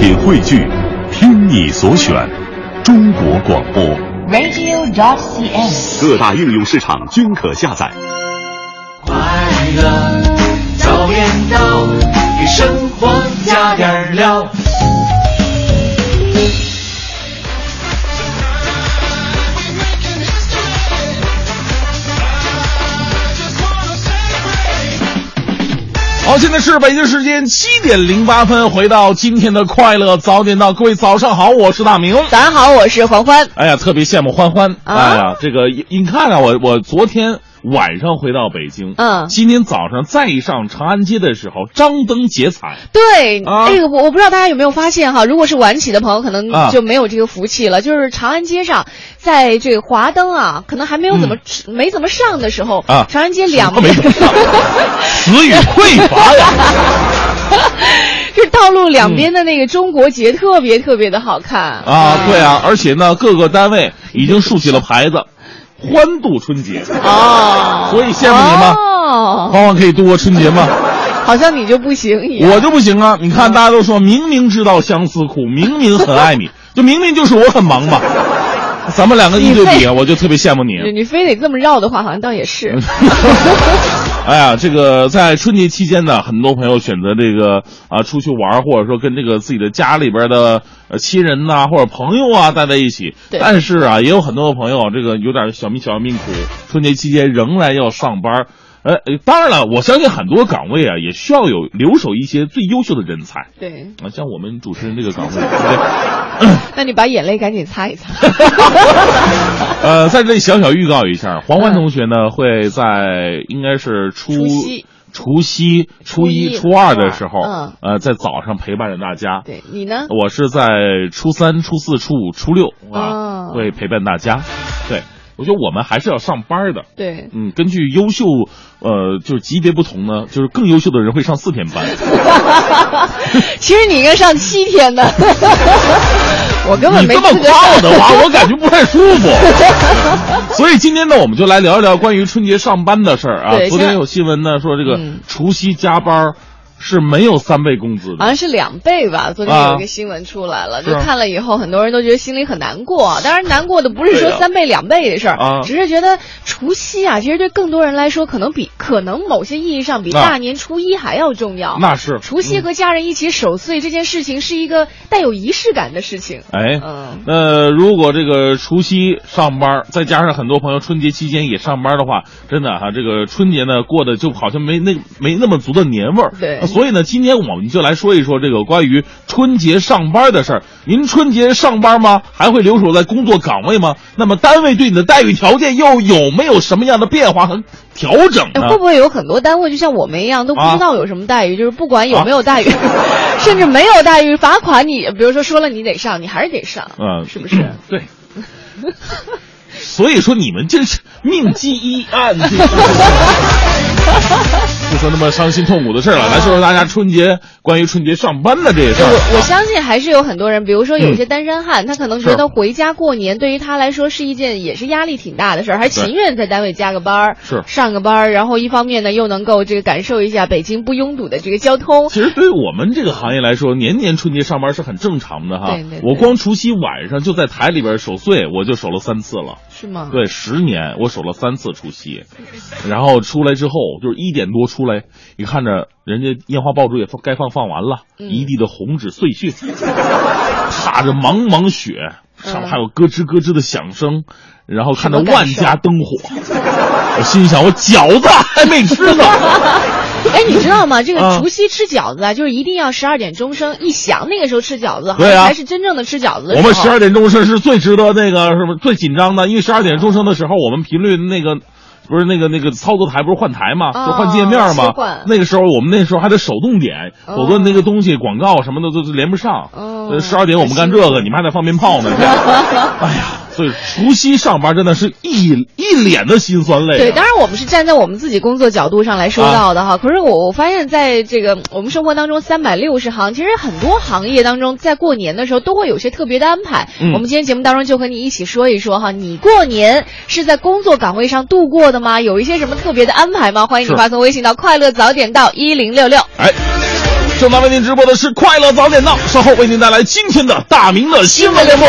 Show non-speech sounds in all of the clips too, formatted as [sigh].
品汇聚，听你所选，中国广播。radio.cn。各大应用市场均可下载。快乐早点到，给生活加点料。好，现在是北京时间七点零八分，回到今天的快乐早点到，各位早上好，我是大明。早上好，我是欢欢。哎呀，特别羡慕欢欢。啊哎呀，这个你看啊，我我昨天晚上回到北京，嗯。今天早上再上长安街的时候，张灯结彩。对，啊。这个我我不知道大家有没有发现哈，如果是晚起的朋友，可能啊。就没有这个福气了。就是长安街上，在这个华灯啊，可能还没有怎么、没怎么上的时候，长安街两什么没怎么上。词语匮乏呀。[laughs] 就是道路两边的那个中国结特别特别的好看。啊，对啊，而且呢，各个单位已经竖起了牌子，欢度春节。啊，所以羡慕你吗？哦，欢欢可以度过春节吗？[laughs] 好像你就不行一样。我就不行啊！你看，大家都说明明知道相思苦，明明很爱你，就明明就是我很忙嘛。[laughs] 咱们两个一对比啊，我就特别羡慕你。你非得这么绕的话，好像倒也是。[laughs] [laughs] 哎呀，这个在春节期间呢，很多朋友选择这个啊出去玩，或者说跟这个自己的家里边的呃亲人呐、或者朋友啊待在一起。但是啊，也有很多的朋友这个有点小命小命苦，春节期间仍然要上班。呃，呃当然了，我相信很多岗位啊，也需要有留守一些最优秀的人才对，啊，像我们主持人这个岗位，对不对？[laughs] 那你把眼泪赶紧擦一擦。[laughs] 呃，在这里小小预告一下，黄欢同学呢会在应该是初除夕除夕、初一、初二的时候，嗯呃，在早上陪伴着大家。对你呢？我是在初三、初四、初五、初六啊，哦会陪伴大家。对，我觉得我们还是要上班的。对，嗯，根据优秀，呃，就是级别不同呢，就是更优秀的人会上四天班。[laughs] 其实你应该上七天的，[laughs] 我根本没这么夸我的话，我感觉不太舒服。[laughs] 所以今天呢，我们就来聊一聊关于春节上班的事儿啊。昨天有新闻呢说，这个嗯除夕加班儿是没有三倍工资的。好像是两倍吧。昨天啊有一个新闻出来了，啊就看了以后，很多人都觉得心里很难过。当然，难过的不是说三倍两倍的事儿，啊只是觉得除夕啊，其实对更多人来说，可能比可能某些意义上比啊大年初一还要重要。那是除夕和家人一起守岁这件事情是一个带有仪式感的事情。哎，嗯那如果这个除夕上班，再加上很多朋友春节期间也上班的话，真的哈、这个春节呢过得就好像没那没那么足的年味儿。对呃所以呢，今天我们就来说一说这个关于春节上班的事儿。您春节上班吗？还会留守在工作岗位吗？那么单位对你的待遇条件又有没有什么样的变化和调整？会不会有很多单位就像我们一样都不啊知道有什么待遇？就是不管有没有待遇，[laughs] 甚至没有待遇，罚款你，比如说说了你得上，你还是得上，嗯，是不是？对。所以说你们真是命基一案，[laughs] 说那么伤心痛苦的事儿了，来说说大家春节关于春节上班的这些事儿。我我相信还是有很多人，比如说有些单身汉，他可能觉得回家过年对于他来说是一件也是压力挺大的事儿，还情愿在单位加个班儿，是上个班儿，然后一方面呢又能够这个感受一下北京不拥堵的这个交通。其实对于我们这个行业来说，年年春节上班是很正常的哈。对对对我光除夕晚上就在台里边守岁，我就守了三次了。是吗？对，十年我守了三次除夕，然后出来之后就是一点多出来，一看着人家烟花爆竹也放该放放完了，嗯一地的红纸碎屑，踏着茫茫雪，上面还有咯吱咯吱的响声，然后看着万家灯火，我心想我饺子还没吃呢。[laughs] 哎，你知道吗？这个啊除夕吃饺子啊，就是一定要十二点钟声一响，那个时候吃饺子，好对啊才是真正的吃饺子。我们十二点钟声是最值得那个什么最紧张的，因为十二点钟声的时候，我们频率那个不是那个那个操作台不是换台嘛，哦就换界面嘛切换。那个时候我们那时候还得手动点，哦否则那个东西广告什么的都都连不上。哦十二点我们干这个，[laughs] 你们还得放鞭炮呢。[laughs] 哎呀，所以除夕上班真的是一一脸的辛酸泪啊。对，当然我们是站在我们自己工作角度上来说到的哈。可是我我发现，在这个我们生活当中，三百六十行，其实很多行业当中，在过年的时候都会有些特别的安排。嗯我们今天节目当中就和你一起说一说哈，你过年是在工作岗位上度过的吗？有一些什么特别的安排吗？欢迎你发送微信到“快乐早点到一零六六”。哎。正在为您直播的是《快乐早点到》，稍后为您带来今天的大明的新闻联播。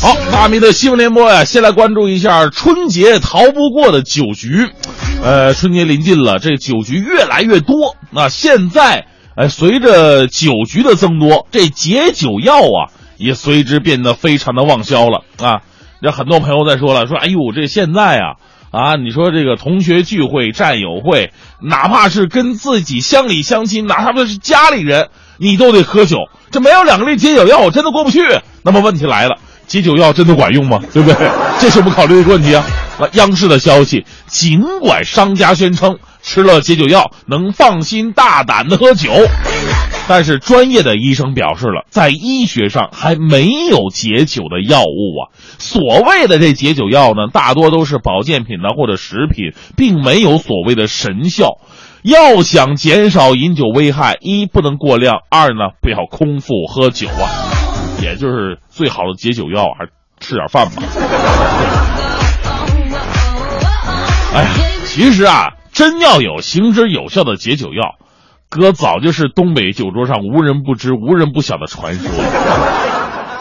好，大明的新闻联播呀，先来关注一下春节逃不过的酒局。呃，春节临近了，这酒局越来越多。那现在，呃，随着酒局的增多，这解酒药啊，也随之变得非常的旺销了啊。这很多朋友在说了，说哎呦，这现在啊啊，你说这个同学聚会、战友会，哪怕是跟自己乡里乡亲，哪怕是家里人，你都得喝酒。这没有两个粒解酒药，我真的过不去。那么问题来了。解酒药真的管用吗？[laughs] 对不对？这是我们考虑的一个问题啊。那央视的消息，尽管商家宣称吃了解酒药能放心大胆的喝酒，但是专业的医生表示了，在医学上还没有解酒的药物啊。所谓的这解酒药呢，大多都是保健品呢或者食品，并没有所谓的神效。要想减少饮酒危害，一不能过量，二呢不要空腹喝酒啊。也就是最好的解酒药，还是吃点饭吧。哎呀，其实啊，真要有行之有效的解酒药，哥早就是东北酒桌上无人不知、无人不晓的传说。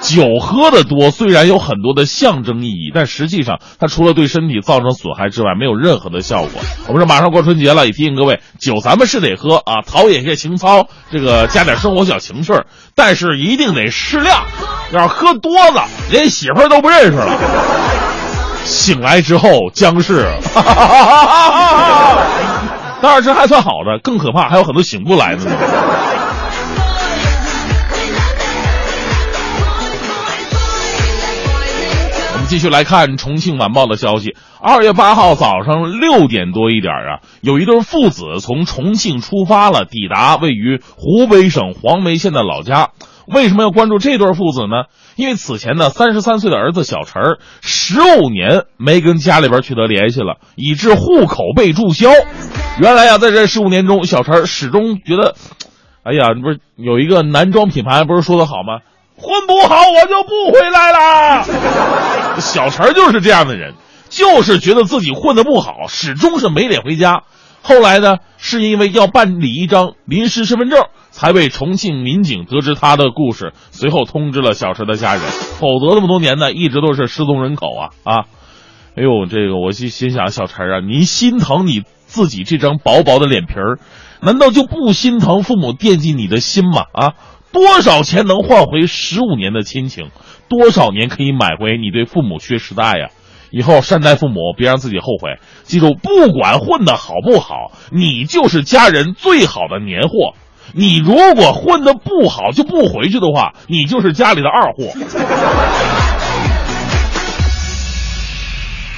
酒喝的多，虽然有很多的象征意义，但实际上它除了对身体造成损害之外，没有任何的效果。我们这马上过春节了，也提醒各位，酒咱们是得喝啊，陶冶一下情操，这个加点生活小情趣儿，但是一定得适量。要是喝多了，连媳妇儿都不认识了，醒来之后将是，哈哈哈哈哈哈。[laughs] 当然这还算好的，更可怕还有很多醒不来的呢。继续来看重庆晚报的消息。二月八号早上六点多一点啊，有一对父子从重庆出发了，抵达位于湖北省黄梅县的老家。为什么要关注这对父子呢？因为此前呢，三十三岁的儿子小陈儿十五年没跟家里边取得联系了，以致户口被注销。原来呀，在这十五年中，小陈始终觉得，哎呀，不是有一个男装品牌不是说的好吗？混不好我就不回来啦。[laughs] 小陈就是这样的人，就是觉得自己混得不好，始终是没脸回家。后来呢，是因为要办理一张临时身份证，才被重庆民警得知他的故事，随后通知了小陈的家人。否则这么多年呢，一直都是失踪人口啊啊！哎呦，这个我心心想，小陈啊，您心疼你自己这张薄薄的脸皮儿，难道就不心疼父母惦记你的心吗？啊！多少钱能换回十五年的亲情？多少年可以买回你对父母缺失的爱呀？以后善待父母，别让自己后悔。记住，不管混得好不好，你就是家人最好的年货。你如果混得不好就不回去的话，你就是家里的二货。[laughs]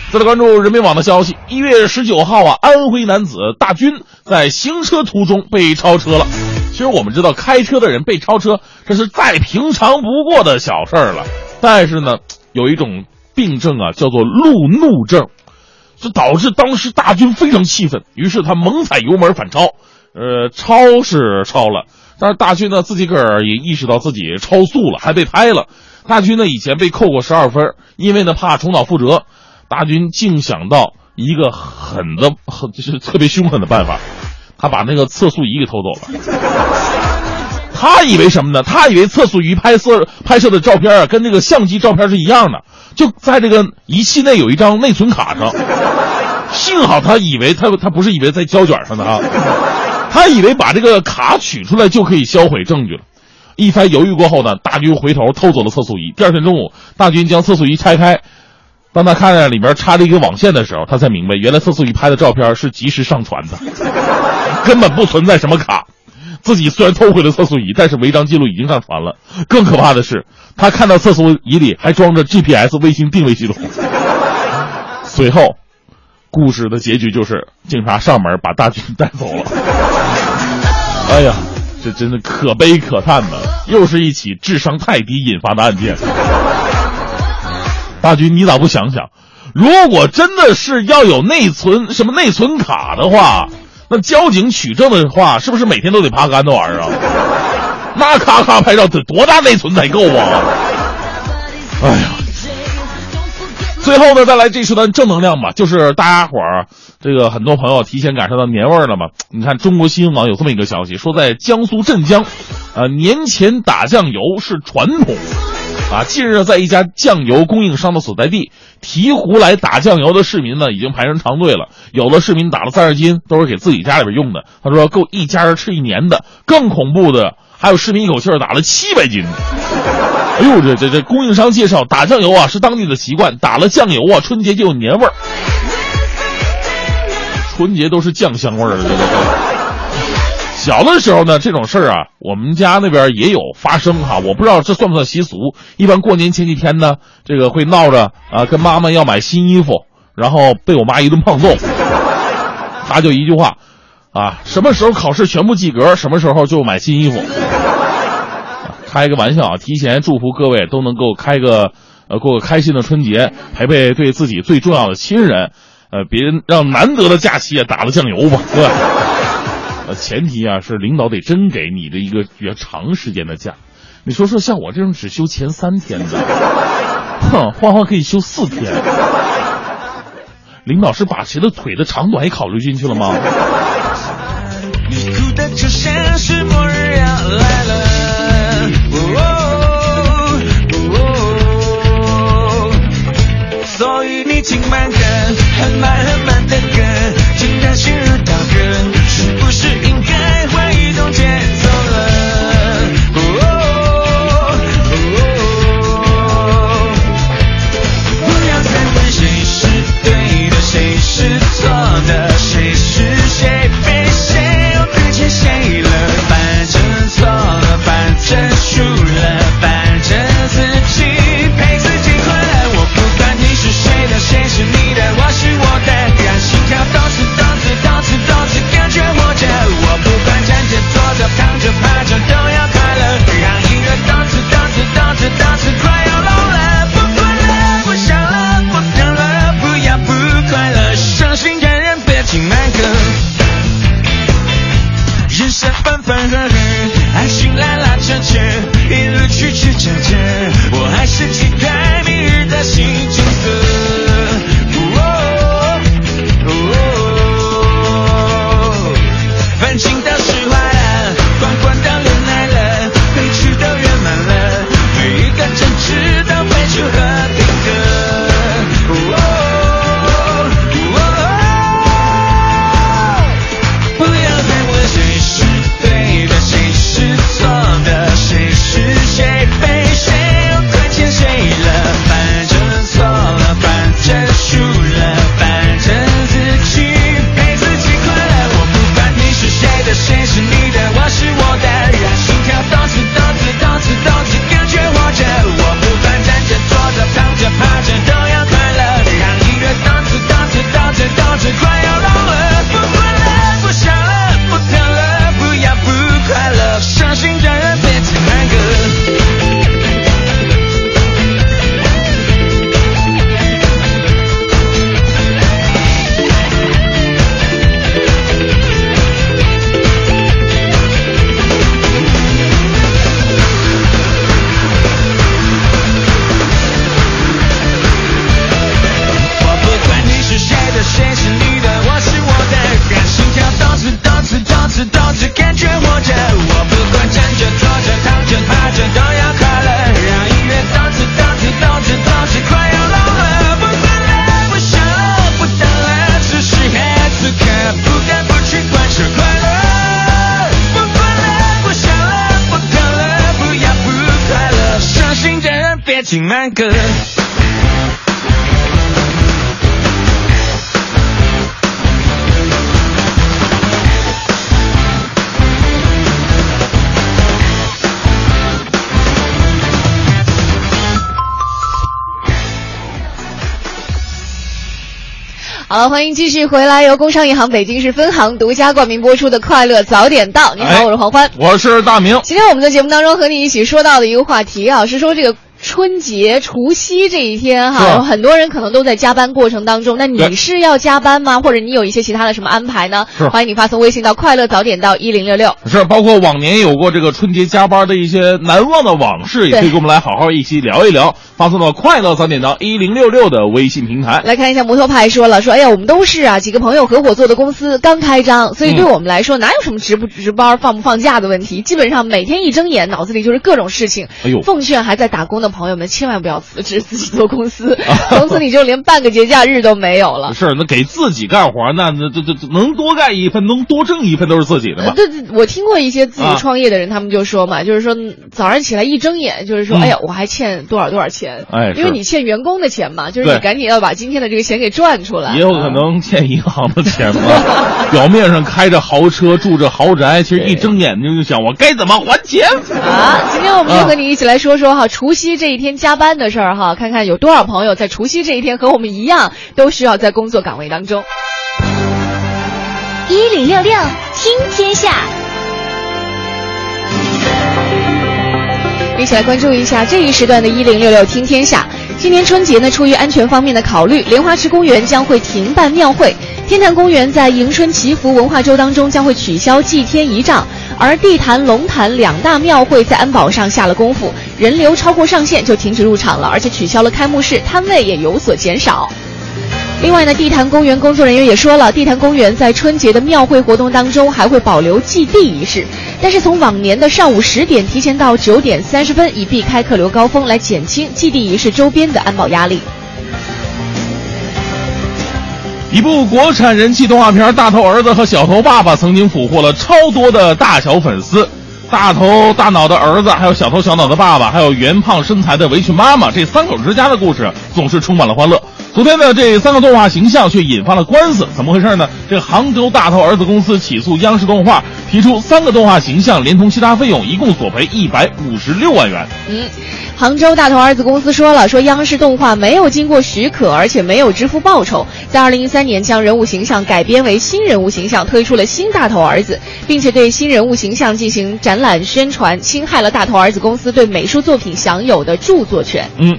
再来关注人民网的消息，一月十九号啊，安徽男子大军在行车途中被超车了。其实我们知道，开车的人被超车，这是再平常不过的小事儿了。但是呢，有一种病症啊，叫做路怒症，这导致当时大军非常气愤，于是他猛踩油门反超。呃，超是超了，但是大军呢自己个儿也意识到自己超速了，还被拍了。大军呢以前被扣过十二分，因为呢怕重蹈覆辙，大军竟想到一个狠的、很就是特别凶狠的办法。他把那个测速仪给偷走了。他以为什么呢？他以为测速仪拍摄拍摄的照片啊，跟那个相机照片是一样的，就在这个仪器内有一张内存卡上。幸好他以为他他不是以为在胶卷上的啊，他以为把这个卡取出来就可以销毁证据了。一番犹豫过后呢，大军回头偷走了测速仪。第二天中午，大军将测速仪拆开。当他看见里面插着一个网线的时候，他才明白，原来测速仪拍的照片是及时上传的，根本不存在什么卡。自己虽然偷回了测速仪，但是违章记录已经上传了。更可怕的是，他看到测速仪里还装着 GPS 卫星定位系统。随后，故事的结局就是警察上门把大军带走了。哎呀，这真的可悲可叹呐！又是一起智商太低引发的案件。大军，你咋不想想，如果真的是要有内存什么内存卡的话，那交警取证的话，是不是每天都得爬杆那玩意儿啊？[laughs] 那咔咔拍照得多大内存才够啊？哎呀！最后呢，再来这一段正能量吧，就是大家伙儿，这个很多朋友提前感受到年味儿了嘛。你看，中国新闻网有这么一个消息，说在江苏镇江，呃，年前打酱油是传统。啊，近日在一家酱油供应商的所在地，提壶来打酱油的市民呢，已经排成长队了。有的市民打了三十斤，都是给自己家里边用的，他说够一家人吃一年的。更恐怖的，还有市民一口气打了七百斤。哎呦，这这这供应商介绍，打酱油啊是当地的习惯，打了酱油啊，春节就有年味儿。春节都是酱香味儿的，这个。小的时候呢，这种事儿啊，我们家那边也有发生哈。我不知道这算不算习俗。一般过年前几天呢，这个会闹着啊，跟妈妈要买新衣服，然后被我妈一顿胖揍。他就一句话，啊，什么时候考试全部及格，什么时候就买新衣服。开个玩笑啊，提前祝福各位都能够开个呃过个开心的春节，陪陪对自己最重要的亲人，呃，别让难得的假期也打了酱油吧，对吧？呃，前提啊是领导得真给你的一个比较长时间的假，你说说像我这种只休前三天的，哼，花花可以休四天，领导是把谁的腿的长短也考虑进去了吗？所以你请慢歌，很慢很慢请慢歌好了欢迎继续回来由工商银行北京市分行独家冠名播出的快乐早点到。你好我是黄欢。我是大明。今天我们在节目当中和你一起说到的一个话题啊是说这个春节除夕这一天哈，很多人可能都在加班过程当中。那你是要加班吗？或者你有一些其他的什么安排呢是？欢迎你发送微信到“快乐早点到一零六六”。是，包括往年有过这个春节加班的一些难忘的往事，也可以跟我们来好好一起聊一聊。发送到快乐早点到一零六六的微信平台。来看一下摩托派说了，说哎呀，我们都是啊几个朋友合伙做的公司，刚开张，所以对嗯我们来说哪有什么值不值班、放不放假的问题，基本上每天一睁眼脑子里就是各种事情。哎呦奉劝还在打工的朋友们，千万不要辞职自己做公司，从此你就连半个节假日都没有了。[laughs] 是，那给自己干活，那那这这这能多干一份，能多挣一份都是自己的呃嘛。对对，我听过一些自己啊创业的人，他们就说嘛，就是说嗯早上起来一睁眼，就是说，嗯哎呀，我还欠多少多少钱，哎因为你欠员工的钱嘛，就是你赶紧要把今天的这个钱给赚出来。也有可能欠银行的钱嘛。[laughs] 表面上开着豪车，住着豪宅，其实一睁眼睛就想我该怎么还钱。啊，今天我们就和你一起来说说哈，除夕这一天加班的事儿哈，看看有多少朋友在除夕这一天和我们一样，都需要在工作岗位当中。一零六六听天下，一起来关注一下这一时段的“一零六六听天下”。今年春节呢，出于安全方面的考虑，莲花池公园将会停办庙会。天坛公园在迎春祈福文化周当中将会取消祭天仪仗，而地坛、龙坛两大庙会在安保上下了功夫，人流超过上限就停止入场了，而且取消了开幕式，摊位也有所减少。另外呢，地坛公园工作人员也说了，地坛公园在春节的庙会活动当中还会保留祭地仪式，但是从往年的上午十点提前到九点三十分，以避开客流高峰，来减轻祭地仪式周边的安保压力。一部国产人气动画片《大头儿子和小头爸爸》曾经俘获了超多的大小粉丝。大头大脑的儿子，还有小头小脑的爸爸，还有圆胖身材的围裙妈妈，这三口之家的故事总是充满了欢乐。昨天的，这三个动画形象却引发了官司，怎么回事呢？这杭州大头儿子公司起诉央视动画，提出三个动画形象连同其他费用一共索赔一百五十六万元。嗯，杭州大头儿子公司说了，说央视动画没有经过许可，而且没有支付报酬，在二零一三年将人物形象改编为新人物形象，推出了新大头儿子，并且对新人物形象进行展览宣传，侵害了大头儿子公司对美术作品享有的著作权。嗯，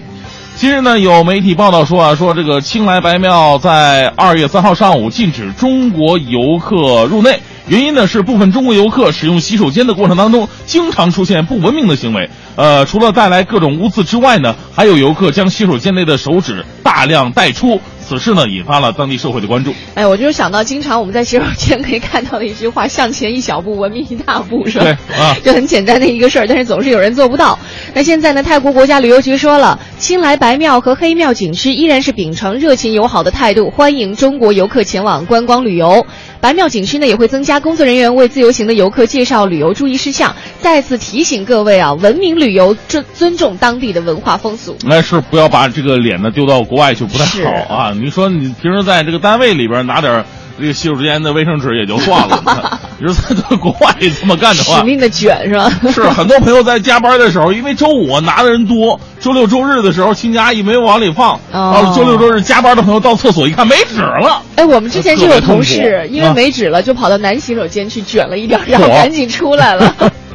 今日呢，有媒体报道说啊，说这个青莱白庙在二月三号上午禁止中国游客入内，原因呢是部分中国游客使用洗手间的过程当中，经常出现不文明的行为。呃，除了带来各种污渍之外呢，还有游客将洗手间内的手纸大量带出。此事呢，引发了当地社会的关注。哎，我就想到，经常我们在洗手间可以看到的一句话：“向前一小步，文明一大步”，是吧？对啊就很简单的一个事儿，但是总是有人做不到。那现在呢，泰国国家旅游局说了，青莱白庙和黑庙景区依然是秉承热情友好的态度，欢迎中国游客前往观光旅游。白庙景区呢也会增加工作人员为自由行的游客介绍旅游注意事项，再次提醒各位啊，文明旅游尊尊重当地的文化风俗。那是不要把这个脸呢丢到国外去，不太好啊！你说你平时在这个单位里边拿点儿这个洗手间的卫生纸也就算了，[laughs] 你说在国外这么干的话，使命的卷是吧？是很多朋友在加班的时候，因为周五拿的人多，周六周日的时候亲家一没往里放，哦然后周六周日加班的朋友到厕所一看没纸了，哎，我们之前就有同事因为啊没纸了，就跑到男洗手间去卷了一点，然后赶紧出来了。[laughs]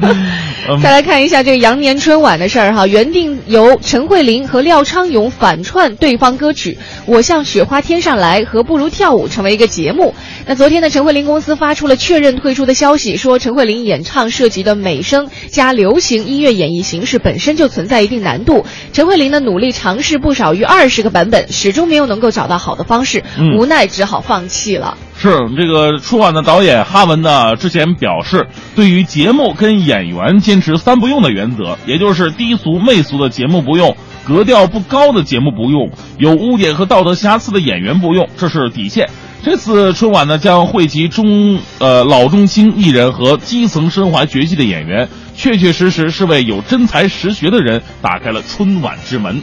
嗯再来看一下这个羊年春晚的事儿哈，原定由陈慧琳和廖昌永反串对方歌曲《我像雪花天上来》和《不如跳舞》成为一个节目。那昨天呢，陈慧琳公司发出了确认退出的消息，说陈慧琳演唱涉及的美声加流行音乐演绎形式本身就存在一定难度。陈慧琳呢努力尝试不少于二十个版本，始终没有能够找到好的方式，嗯无奈只好放弃了。是这个春晚的导演哈文呢，之前表示，对于节目跟演员坚持三不用的原则，也就是低俗媚俗的节目不用，格调不高的节目不用，有污点和道德瑕疵的演员不用，这是底线。这次春晚呢，将汇集中呃老中青艺人和基层身怀绝技的演员，确确实实是为有真才实学的人打开了春晚之门。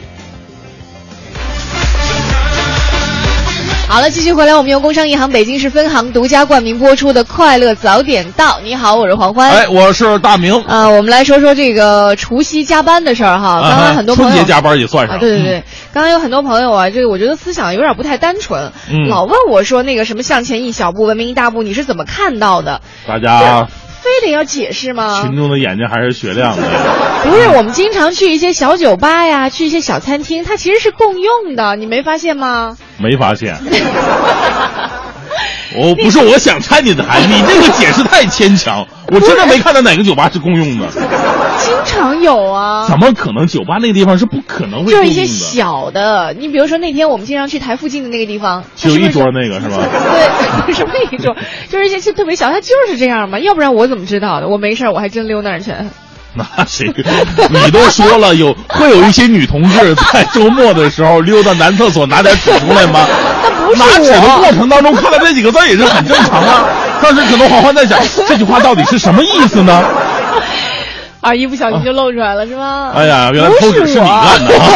好了，继续回来，我们由工商银行北京市分行独家冠名播出的《快乐早点到》。你好，我是黄欢。哎，我是大明。啊、我们来说说这个除夕加班的事儿哈。刚刚很多朋友、春节加班也算上。啊，对对对，刚刚有很多朋友啊，这个我觉得思想有点不太单纯，嗯老问我说那个什么向前一小步，文明一大步，你是怎么看到的？大家非得要解释吗？群众的眼睛还是雪亮的。[laughs] 不是，我们经常去一些小酒吧呀，去一些小餐厅，它其实是共用的，你没发现吗？没发现。我 [laughs] 不是我想拆你的台，你这个解释太牵强，我真的没看到哪个酒吧是共用的。经常有啊。怎么可能？酒吧那个地方是不可能会就是一些。小的，你比如说那天我们经常去台附近的那个地方，它只有一桌那个是吧？对，[laughs] 不是那一桌，就是一些就特别小，它就是这样嘛。要不然我怎么知道的？我没事儿，我还真溜那儿去。那谁？你都说了有会有一些女同志在周末的时候溜到男厕所拿点纸出来吗？[laughs] 那不是拿纸的过程当中看到这几个字也是很正常啊。当时可能黄欢在想 [laughs] 这句话到底是什么意思呢？啊，一不小心就露出来了，是吗？哎呀，原来偷纸是你干的啊！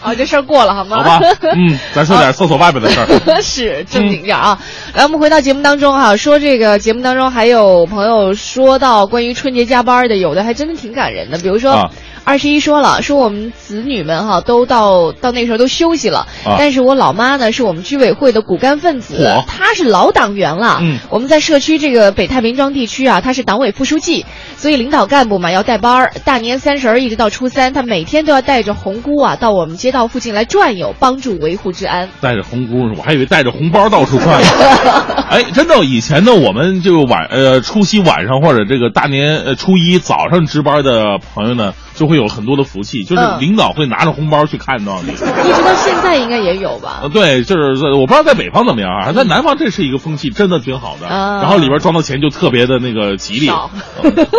[laughs] 啊，这事儿过了好吗？好吧，嗯，咱说点厕所外边的事儿。[laughs] 是正经点儿啊。来，我们回到节目当中哈、说这个节目当中还有朋友说到关于春节加班的，有的还真的挺感人的。比如说啊，二十一说了，说我们子女们哈、都到到那个时候都休息了，啊但是我老妈呢是我们居委会的骨干分子，她是老党员了。嗯我们在社区这个北太平庄地区啊，她是党委副书记，所以领导干部嘛要带班儿。大年三十儿一直到初三，她每天都要带着红姑啊到我们街道附近来转悠，帮助维护治安。带着红姑，我还以为带着红包到处转呢。[laughs] 哎，真的，以前呢，我们就晚呃除夕晚上或者这个大年呃初一早上值班的朋友呢，就会有很多的福气，就是嗯领导会拿着红包去看到你。[laughs] 一直到现在应该也有吧呃，？对，就是在我不知道在北方怎么样啊，在南方这是一个风气，真的挺好的。啊然后里边装的钱就特别的那个吉利，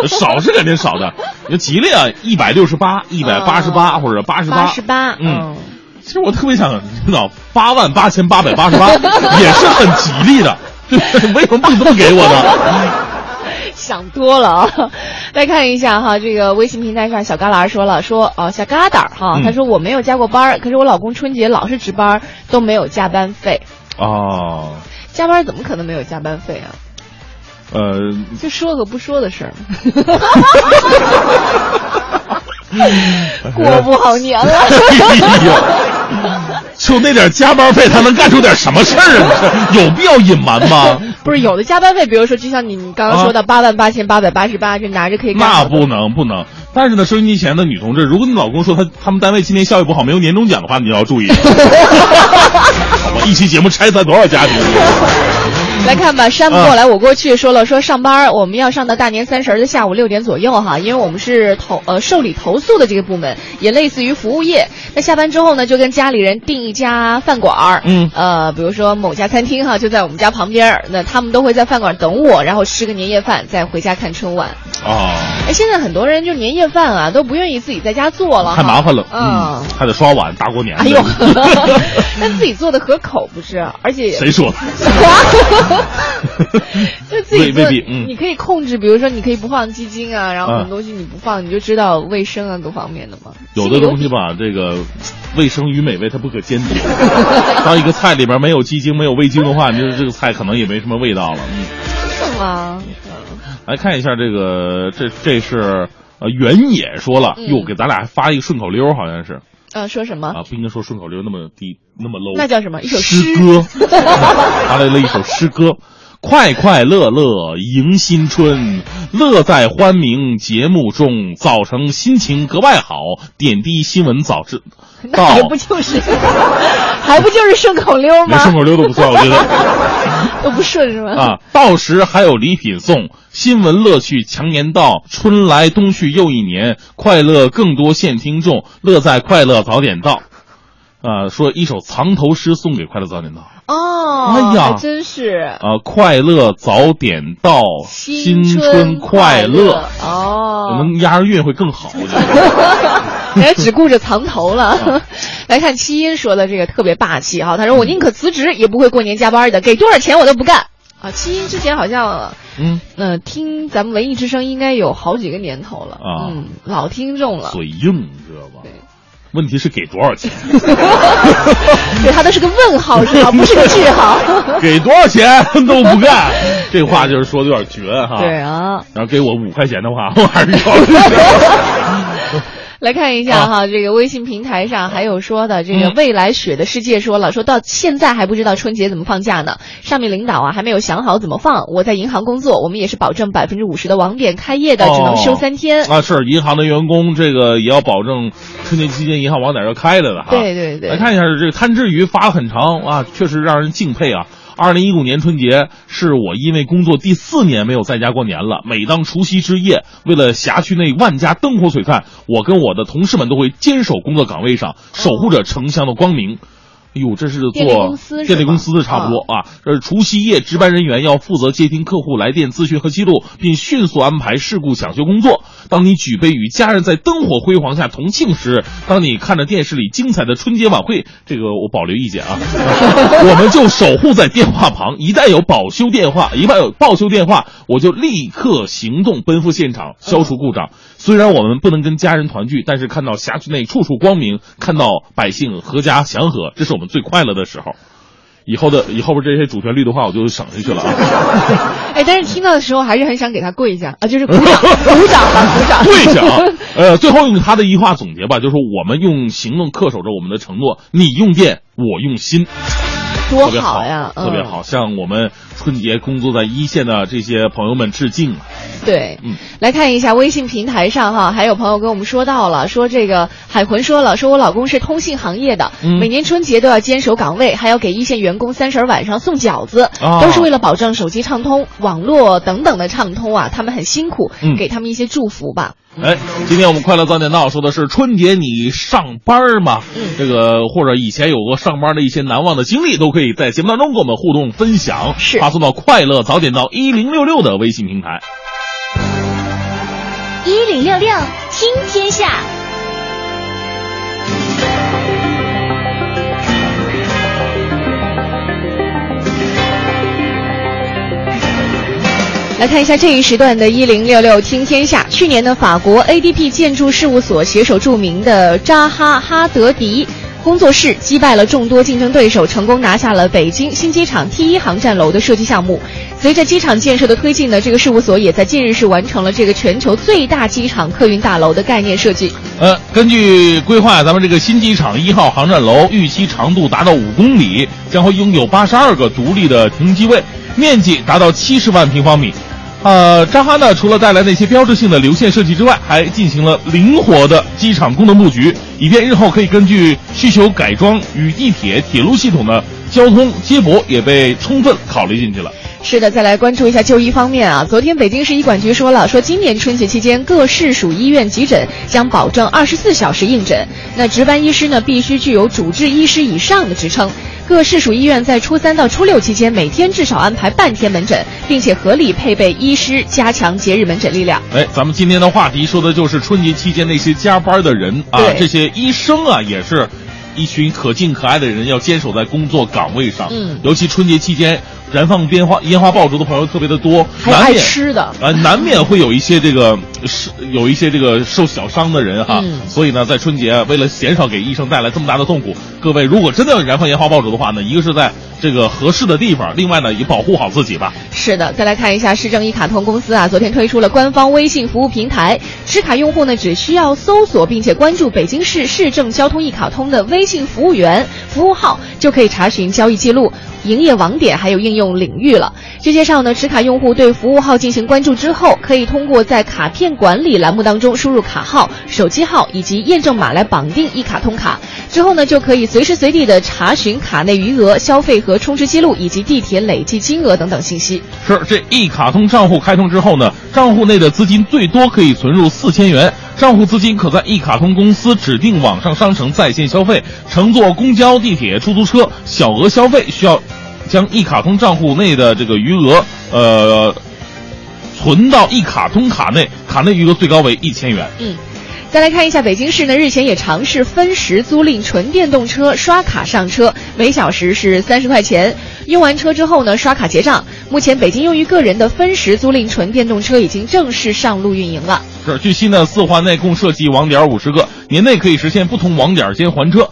少是肯定少的，[laughs] 你吉利啊，一百六十八、一百八十八或者八十八十八，嗯。其实我特别想知道，八万八千八百八十八 [laughs] 也是很吉利的，对，为什么不这么给我呢？想多了啊！来看一下哈，这个微信平台上小旮旯说了，说哦小疙瘩儿哈，嗯他说我没有加过班儿，可是我老公春节老是值班，都没有加班费。哦，加班怎么可能没有加班费啊？呃，就说个不说的事儿。[laughs] 过不好年了。就那点加班费，他能干出点什么事儿啊？这 [laughs] 有必要隐瞒吗？不是有的加班费，比如说就像你你刚刚说的八万八千八百八十八，就拿着可以干那不能不能。但是呢，收音机前的女同志，如果你老公说他他们单位今年效益不好，没有年终奖的话，你要注意。[laughs] 好吧，一期节目拆散多少家庭？来看吧，山不过来我过去说了，说上班儿我们要上到大年三十儿的下午六点左右哈，因为我们是投呃受理投诉的这个部门，也类似于服务业。那下班之后呢，就跟家里人订一家饭馆儿，嗯呃，比如说某家餐厅哈，就在我们家旁边儿，那他们都会在饭馆等我，然后吃个年夜饭，再回家看春晚。啊，哎，现在很多人就年夜饭啊都不愿意自己在家做了，太麻烦了，嗯。还得刷碗，大过年的。哎呦，[laughs] [laughs] 但自己做的合口不是？而且谁说的？[laughs] [laughs] 就自己做，未未必嗯你可以控制，比如说你可以不放鸡精啊，然后啊很多东西你不放，你就知道卫生啊各方面的嘛。有的东西吧，这个卫生与美味它不可兼得。当一个菜里边没有鸡精、没有味精的话，你就是这个菜可能也没什么味道了。嗯，是吗？来看一下这个，这这是呃原野说了，嗯哟，给咱俩发一个顺口溜，好像是呃，说什么？啊，不应该说顺口溜那么低那么 low。那叫什么？一首诗歌，他来了一首诗歌。[laughs] 快快乐乐迎新春，乐在欢鸣节目中，早晨心情格外好，点滴新闻早知道 [laughs] 那。也不就是，[laughs] 还不就是顺口溜吗？连顺口溜都不算，我觉得都不顺是吗？啊，到时还有礼品送，新闻乐趣强年到，春来冬去又一年，快乐更多现听众，乐在快乐早点到。啊，说一首藏头诗送给快乐早点到。哦，哎呀还真是。啊，快乐早点到，新春快乐。可哦，能押着韵会更好，我觉得。[laughs] 人家只顾着藏头了。[laughs] 来看七音说的这个特别霸气哈，他说我宁可辞职也不会过年加班的，给多少钱我都不干。啊，七音之前好像，嗯，呃，听咱们文艺之声应该有好几个年头了，啊嗯，老听众了。嘴硬，你知道吧？对问题是给多少钱？[laughs] 对，他都是个问号是吧？不是个句号。[laughs] 给多少钱 [laughs] 都不干，这话就是说的有点绝哈。对啊，然后给我五块钱的话，我还是要。[laughs] 来看一下哈，这个微信平台上还有说的，这个未来雪的世界说了，说到现在还不知道春节怎么放假呢。上面领导啊还没有想好怎么放。我在银行工作，我们也是保证百分之五十的网点开业的，只能休三天。啊，是银行的员工，这个也要保证春节期间银行网点要开着的哈。对对对。来看一下这个贪吃鱼发很长啊，确实让人敬佩啊。二零一五年春节是我因为工作第四年没有在家过年了。每当除夕之夜，为了辖区内万家灯火璀璨，我跟我的同事们都会坚守工作岗位上，守护着城乡的光明。哎呦，这是做电力公司的差不多啊！这是除夕夜值班人员要负责接听客户来电咨询和记录，并迅速安排事故抢修工作。当你举杯与家人在灯火辉煌下同庆时，当你看着电视里精彩的春节晚会，这个我保留意见啊，[laughs] 我们就守护在电话旁。一旦有保修电话，一旦有报修电话，我就立刻行动奔赴现场消除故障。虽然我们不能跟家人团聚，但是看到辖区内处处光明，看到百姓阖家祥和，这是我们最快乐的时候。以后的以后边这些主旋律的话，我就省下去了啊。[laughs] 哎，但是听到的时候还是很想给他跪下啊，就是鼓掌，[laughs] 鼓掌吧，鼓掌。跪下啊！呃，最后用他的一句话总结吧，就是我们用行动恪守着我们的承诺，你用电，我用心。多好呀，特别好，向我们春节工作在一线的这些朋友们致敬。对，嗯，来看一下微信平台上哈，还有朋友跟我们说到了，说这个海魂说了，说我老公是通信行业的，每年春节都要坚守岗位，还要给一线员工三十晚上送饺子，都是为了保证手机畅通、网络等等的畅通啊，他们很辛苦，给他们一些祝福吧。哎，今天我们快乐早点到说的是春节你上班吗？嗯，这个或者以前有过上班的一些难忘的经历，都可以在节目当中跟我们互动分享，是发送到快乐早点到一零六六的微信平台。一零六六听天下。来看一下这一时段的“一零六六听天下”。去年呢，法国 ADP 建筑事务所携手著名的扎哈哈德迪工作室，击败了众多竞争对手，成功拿下了北京新机场 T 一航站楼的设计项目。随着机场建设的推进呢，这个事务所也在近日是完成了这个全球最大机场客运大楼的概念设计。呃，根据规划，咱们这个新机场一号航站楼预期长度达到五公里，将会拥有八十二个独立的停机位，面积达到七十万平方米。呃，扎哈呢，除了带来那些标志性的流线设计之外，还进行了灵活的机场功能布局，以便日后可以根据需求改装与地铁、铁路系统的交通接驳，也被充分考虑进去了。是的，再来关注一下就医方面啊。昨天北京市医管局说了，说今年春节期间各市属医院急诊将保证二十四小时应诊，那值班医师呢必须具有主治医师以上的职称。各市属医院在初三到初六期间，每天至少安排半天门诊，并且合理配备医师，加强节日门诊力量。哎，咱们今天的话题说的就是春节期间那些加班的人啊，这些医生啊，也是一群可敬可爱的人，要坚守在工作岗位上。嗯，尤其春节期间。燃放烟花、烟花爆竹的朋友特别的多，还爱吃的啊，难免会有一些这个是有一些这个受小伤的人哈。所以呢，在春节为了减少给医生带来这么大的痛苦，各位如果真的要燃放烟花爆竹的话呢，一个是在这个合适的地方，另外呢也保护好自己吧。是的，再来看一下市政一卡通公司啊，昨天推出了官方微信服务平台，持卡用户呢只需要搜索并且关注北京市市政交通一卡通的微信服务员服务号，就可以查询交易记录。营业网点还有应用领域了。据介绍呢，持卡用户对服务号进行关注之后，可以通过在卡片管理栏目当中输入卡号、手机号以及验证码来绑定一卡通卡，之后呢，就可以随时随地的查询卡内余额、消费和充值记录以及地铁累计金额等等信息。是这一卡通账户开通之后呢，账户内的资金最多可以存入四千元，账户资金可在一卡通公司指定网上商城在线消费，乘坐公交、地铁、出租车小额消费需要。将一卡通账户内的这个余额，呃，存到一卡通卡内，卡内余额最高为一千元。嗯，再来看一下，北京市呢日前也尝试分时租赁纯电动车，刷卡上车，每小时是三十块钱，用完车之后呢刷卡结账。目前，北京用于个人的分时租赁纯电动车已经正式上路运营了。是，据悉呢，四环内共设计网点五十个。年内可以实现不同网点间还车。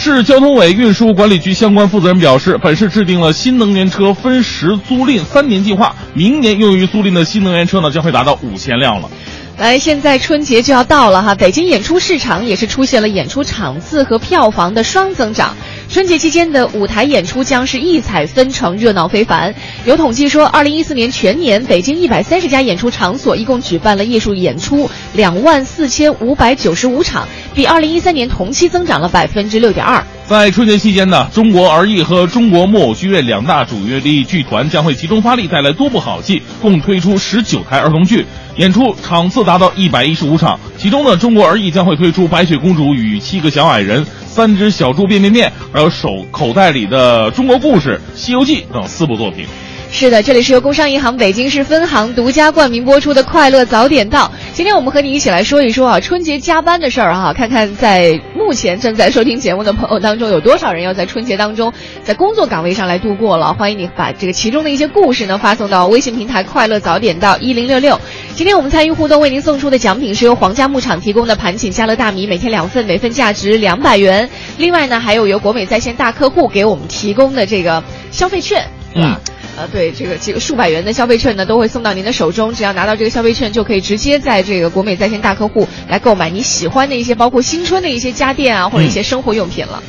市交通委运输管理局相关负责人表示，本市制定了新能源车分时租赁三年计划，明年用于租赁的新能源车呢将会达到五千辆了。来，现在春节就要到了哈，北京演出市场也是出现了演出场次和票房的双增长。春节期间的舞台演出将是异彩纷呈，热闹非凡。有统计说，二零一四年全年北京一百三十家演出场所一共举办了艺术演出两万四千五百九十五场，比二零一三年同期增长了百分之六点二。在春节期间呢，中国儿艺和中国木偶剧院两大主乐力剧团将会集中发力，带来多部好戏，共推出十九台儿童剧，演出场次达到一百一十五场。其中呢，中国儿艺将会推出《白雪公主与七个小矮人》。三只小猪变变变，还有手口袋里的中国故事、西游记等四部作品。是的，这里是由工商银行北京市分行独家冠名播出的《快乐早点到》。今天我们和你一起来说一说啊，春节加班的事儿哈，看看在目前正在收听节目的朋友当中，有多少人要在春节当中在工作岗位上来度过了。欢迎你把这个其中的一些故事呢发送到微信平台“快乐早点到一零六六”。今天我们参与互动，为您送出的奖品是由皇家牧场提供的盘锦家乐大米，每天两份，每份价值两百元。另外呢，还有由国美在线大客户给我们提供的这个消费券，嗯。呃，对，这个这个数百元的消费券呢，都会送到您的手中。只要拿到这个消费券，就可以直接在这个国美在线大客户来购买你喜欢的一些，包括新春的一些家电啊，或者一些生活用品了。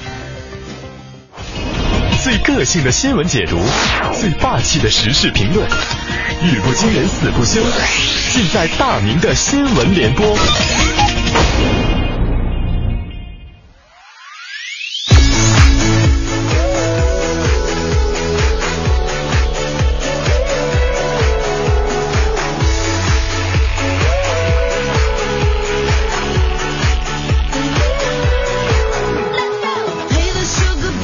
最个性的新闻解读，最霸气的时事评论，语不惊人死不休，尽在大明的新闻联播。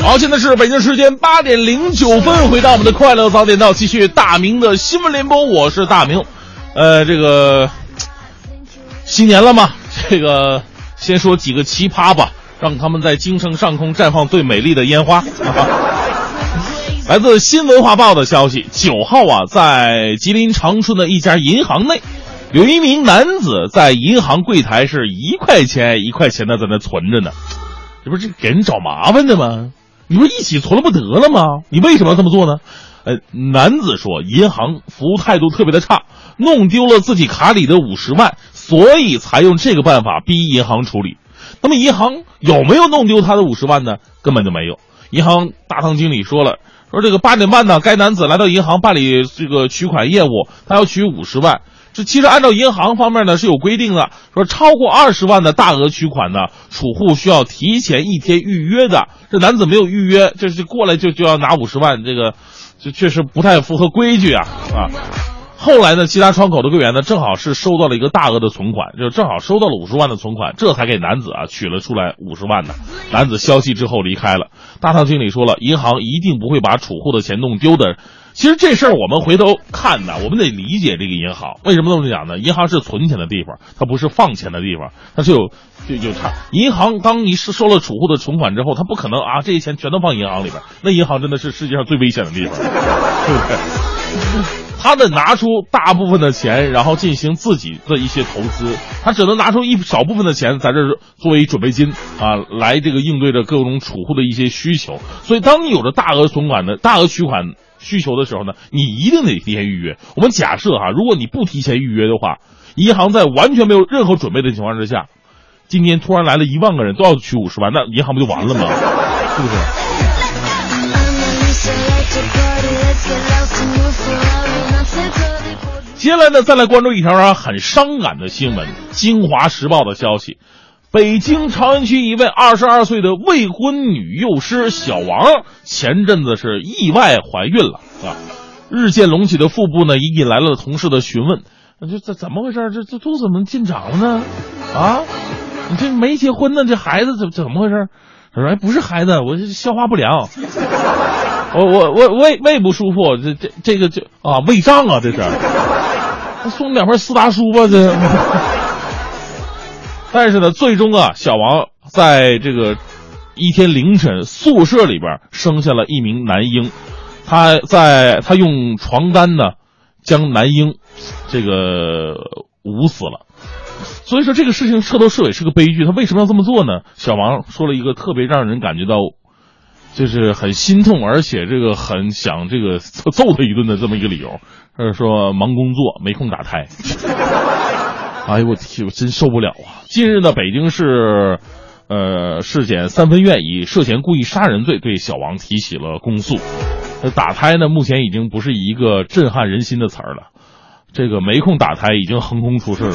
好，现在是北京时间八点零九分，回到我们的快乐早点到，继续大明的新闻联播，我是大明。呃，这个新年了嘛，这个先说几个奇葩吧，让他们在京城上空绽放最美丽的烟花。[laughs] 来自新文化报的消息，九号啊，在吉林长春的一家银行内，有一名男子在银行柜台是一块钱一块钱的在那存着呢，这不是给人找麻烦的吗？你不一起存了不得了吗？你为什么要这么做呢？呃，男子说，银行服务态度特别的差，弄丢了自己卡里的五十万，所以才用这个办法逼银行处理。那么银行有没有弄丢他的五十万呢？根本就没有。银行大堂经理说了，说这个八点半呢，该男子来到银行办理这个取款业务，他要取五十万。这其实按照银行方面呢是有规定的，说超过二十万的大额取款呢，储户需要提前一天预约的。这男子没有预约，这是过来就就要拿五十万，这个这确实不太符合规矩啊啊！后来呢，其他窗口的柜员呢，正好是收到了一个大额的存款，就正好收到了五十万的存款，这才给男子啊取了出来五十万呢。男子消息之后离开了。大堂经理说了，银行一定不会把储户的钱弄丢的。其实这事儿我们回头看呢，我们得理解这个银行为什么这么讲呢？银行是存钱的地方，它不是放钱的地方，它是有就有差。银行当你是收了储户的存款之后，它不可能啊这些钱全都放银行里边，那银行真的是世界上最危险的地方，对 [laughs] 不对？他得拿出大部分的钱，然后进行自己的一些投资，他只能拿出一少部分的钱在这作为准备金啊，来这个应对着各种储户的一些需求。所以，当你有着大额存款的大额取款需求的时候呢，你一定得提前预约。我们假设哈，如果你不提前预约的话，银行在完全没有任何准备的情况之下，今天突然来了一万个人都要取五十万，那银行不就完了吗？[laughs] 是不是？接下来呢，再来关注一条啊很伤感的新闻，《京华时报》的消息：北京朝阳区一位二十二岁的未婚女幼师小王，前阵子是意外怀孕了啊！日渐隆起的腹部呢，也引来了同事的询问：这这怎么回事？这这肚子怎么进长了呢？啊，你这没结婚呢，这孩子怎怎么回事？他说：“哎，不是孩子，我是消化不良，我我我胃胃不舒服，这这这个就啊胃胀啊，这是。”送两份四大书吧，这。但是呢，最终啊，小王在这个一天凌晨，宿舍里边生下了一名男婴，他在他用床单呢将男婴这个捂死了。所以说这个事情彻头彻尾是个悲剧，他为什么要这么做呢？小王说了一个特别让人感觉到，就是很心痛，而且这个很想这个 [laughs] 揍他一顿的这么一个理由，他是说忙工作没空打胎。[laughs] 哎呦我天，我真受不了啊！近日呢，北京市。呃，市检三分院以涉嫌故意杀人罪对小王提起了公诉。打胎呢，目前已经不是一个震撼人心的词儿了。这个没空打胎已经横空出世了，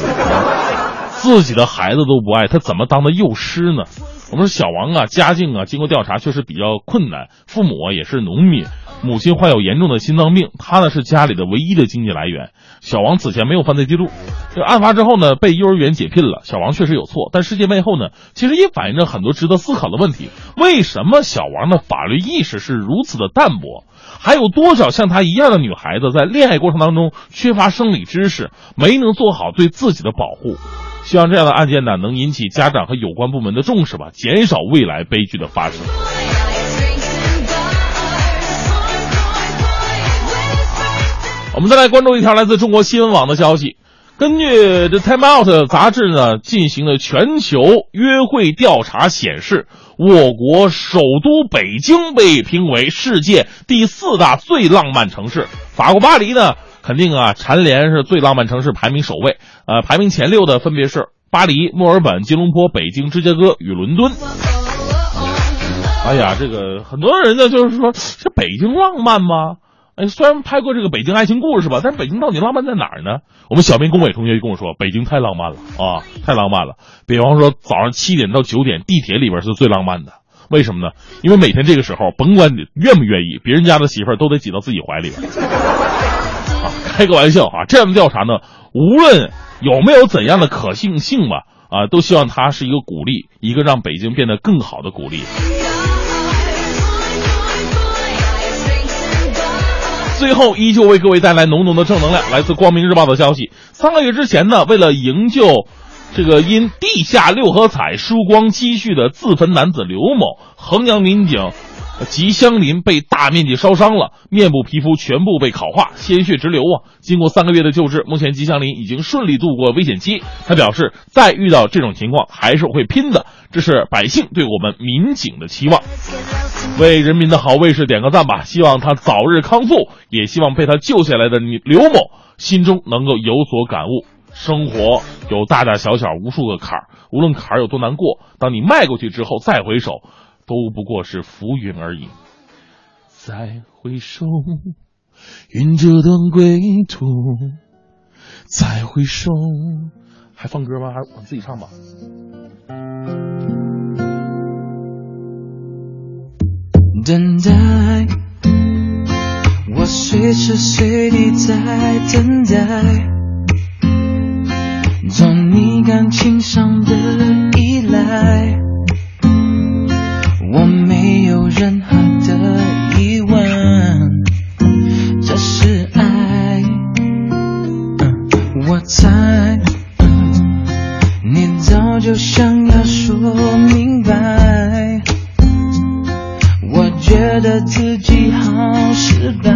自己的孩子都不爱，他怎么当的幼师呢？我们说小王啊，家境啊，经过调查确实比较困难，父母啊也是农民。母亲患有严重的心脏病，他呢是家里的唯一的经济来源。小王此前没有犯罪记录，这案发之后呢，被幼儿园解聘了。小王确实有错，但事件背后呢，其实也反映着很多值得思考的问题。为什么小王的法律意识是如此的淡薄？还有多少像他一样的女孩子在恋爱过程当中缺乏生理知识，没能做好对自己的保护？希望这样的案件呢，能引起家长和有关部门的重视吧，减少未来悲剧的发生。我们再来关注一条来自中国新闻网的消息。根据这《Time Out》杂志呢进行的全球约会调查显示，我国首都北京被评为世界第四大最浪漫城市。法国巴黎呢，肯定啊蝉联是最浪漫城市排名首位。呃，排名前六的分别是巴黎、墨尔本、吉隆坡、北京、芝加哥与伦敦。哎呀，这个很多人呢就是说，这北京浪漫吗？哎，虽然拍过这个《北京爱情故事》吧，但是北京到底浪漫在哪儿呢？我们小明龚伟同学就跟我说，北京太浪漫了啊，太浪漫了。比方说早上七点到九点，地铁里边是最浪漫的。为什么呢？因为每天这个时候，甭管你愿不愿意，别人家的媳妇儿都得挤到自己怀里边。啊，开个玩笑啊！这样的调查呢，无论有没有怎样的可信性吧，啊，都希望它是一个鼓励，一个让北京变得更好的鼓励。最后，依旧为各位带来浓浓的正能量。来自《光明日报》的消息，三个月之前呢，为了营救这个因地下六合彩输光积蓄的自焚男子刘某，衡阳民警吉香林被大面积烧伤了，面部皮肤全部被烤化，鲜血直流啊！经过三个月的救治，目前吉祥林已经顺利度过危险期。他表示，再遇到这种情况，还是会拼的。这是百姓对我们民警的期望。为人民的好卫士点个赞吧，希望他早日康复，也希望被他救下来的你刘某心中能够有所感悟。生活有大大小小无数个坎儿，无论坎儿有多难过，当你迈过去之后再回首，都不过是浮云而已。再回首，云遮断归途。再回首，还放歌吗？还是我自己唱吧。等待，我随时随地在等待，做你感情上的依赖，我没有任何的疑问，这是爱，我猜，你早就想要说明白。我觉得自己好失败，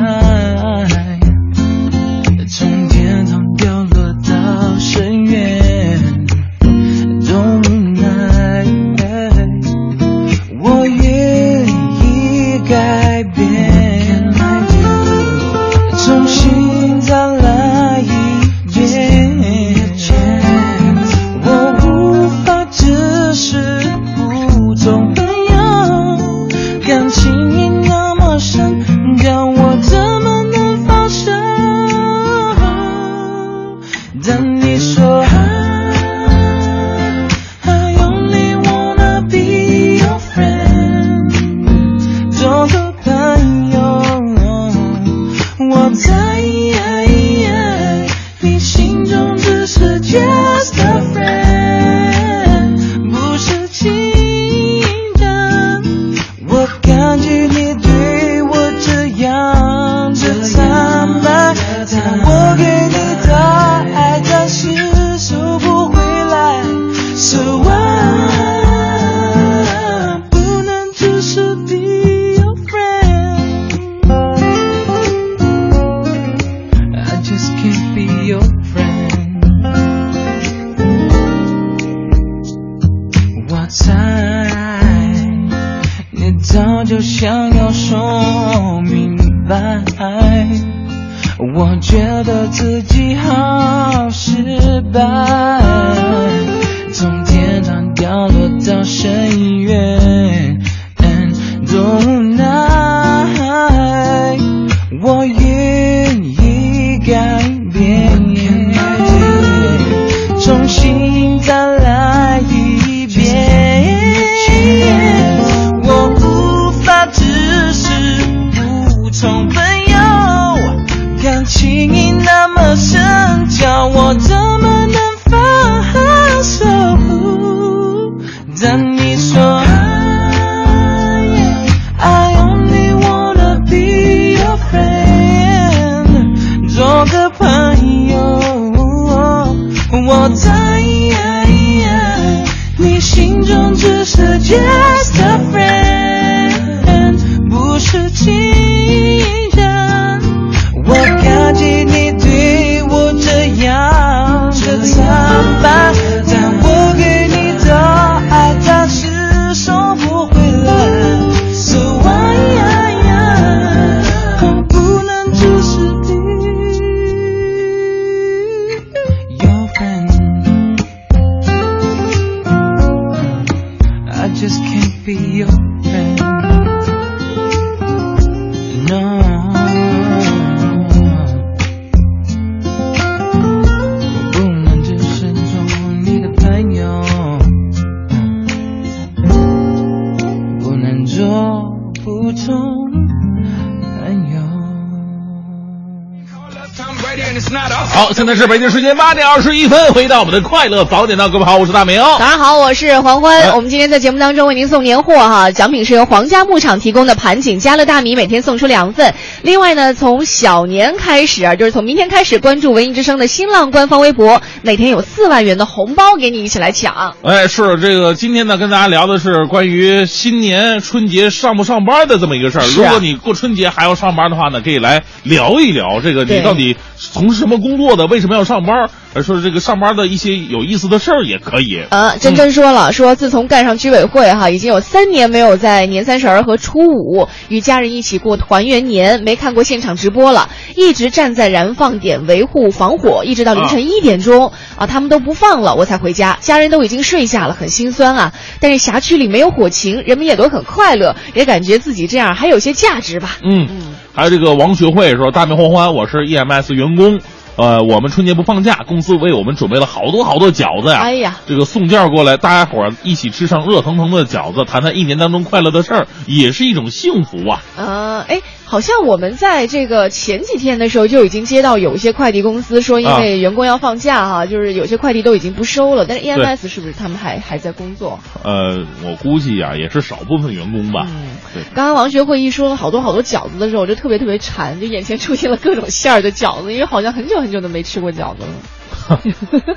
是北京时间八点二十一分，回到我们的快乐早点到，各位好，我是大明。早上好，我是黄欢。哎我们今天在节目当中为您送年货哈，奖品是由皇家牧场提供的盘锦家乐大米，每天送出两份。另外呢，从小年开始啊，就是从明天开始，关注文艺之声的新浪官方微博，每天有四万元的红包给你一起来抢。哎，是这个，今天呢，跟大家聊的是关于新年春节上不上班的这么一个事儿。啊如果你过春节还要上班的话呢，可以来聊一聊这个你到底从事什么工作的，为什么要上班，而说这个上班的一些有意思的事儿也可以。呃，真真说了，说自从干上居委会哈，已经有三年没有在年三十儿和初五与家人一起过团圆年，没看过现场直播了，一直站在燃放点维护防火，一直到凌晨一点钟啊他们都不放了，我才回家，家人都已经睡下了，很心酸啊。但是辖区里没有火情，人们也都很快乐，也感觉自己这样还有些价值吧。嗯，还有这个王学会说：“大明欢欢，我是 EMS 员工，呃，我们春节不放假，公司为我们准备了好多好多饺子呀。哎呀，这个送件过来，大家伙儿一起吃上热腾腾的饺子，谈谈一年当中快乐的事儿，也是一种幸福啊。呃，哎，好像我们在这个前几天的时候就已经接到有一些快递公司说，因为员工要放假哈、就是有些快递都已经不收了，但是 EMS 是不是他们还还在工作？呃，我估计呀、也是少部分员工吧。嗯对，刚刚王学会一说了好多好多饺子的时候，我就特别特别馋，就眼前出现了各种馅儿的饺子，因为好像很久很久都没吃过饺子了。[laughs]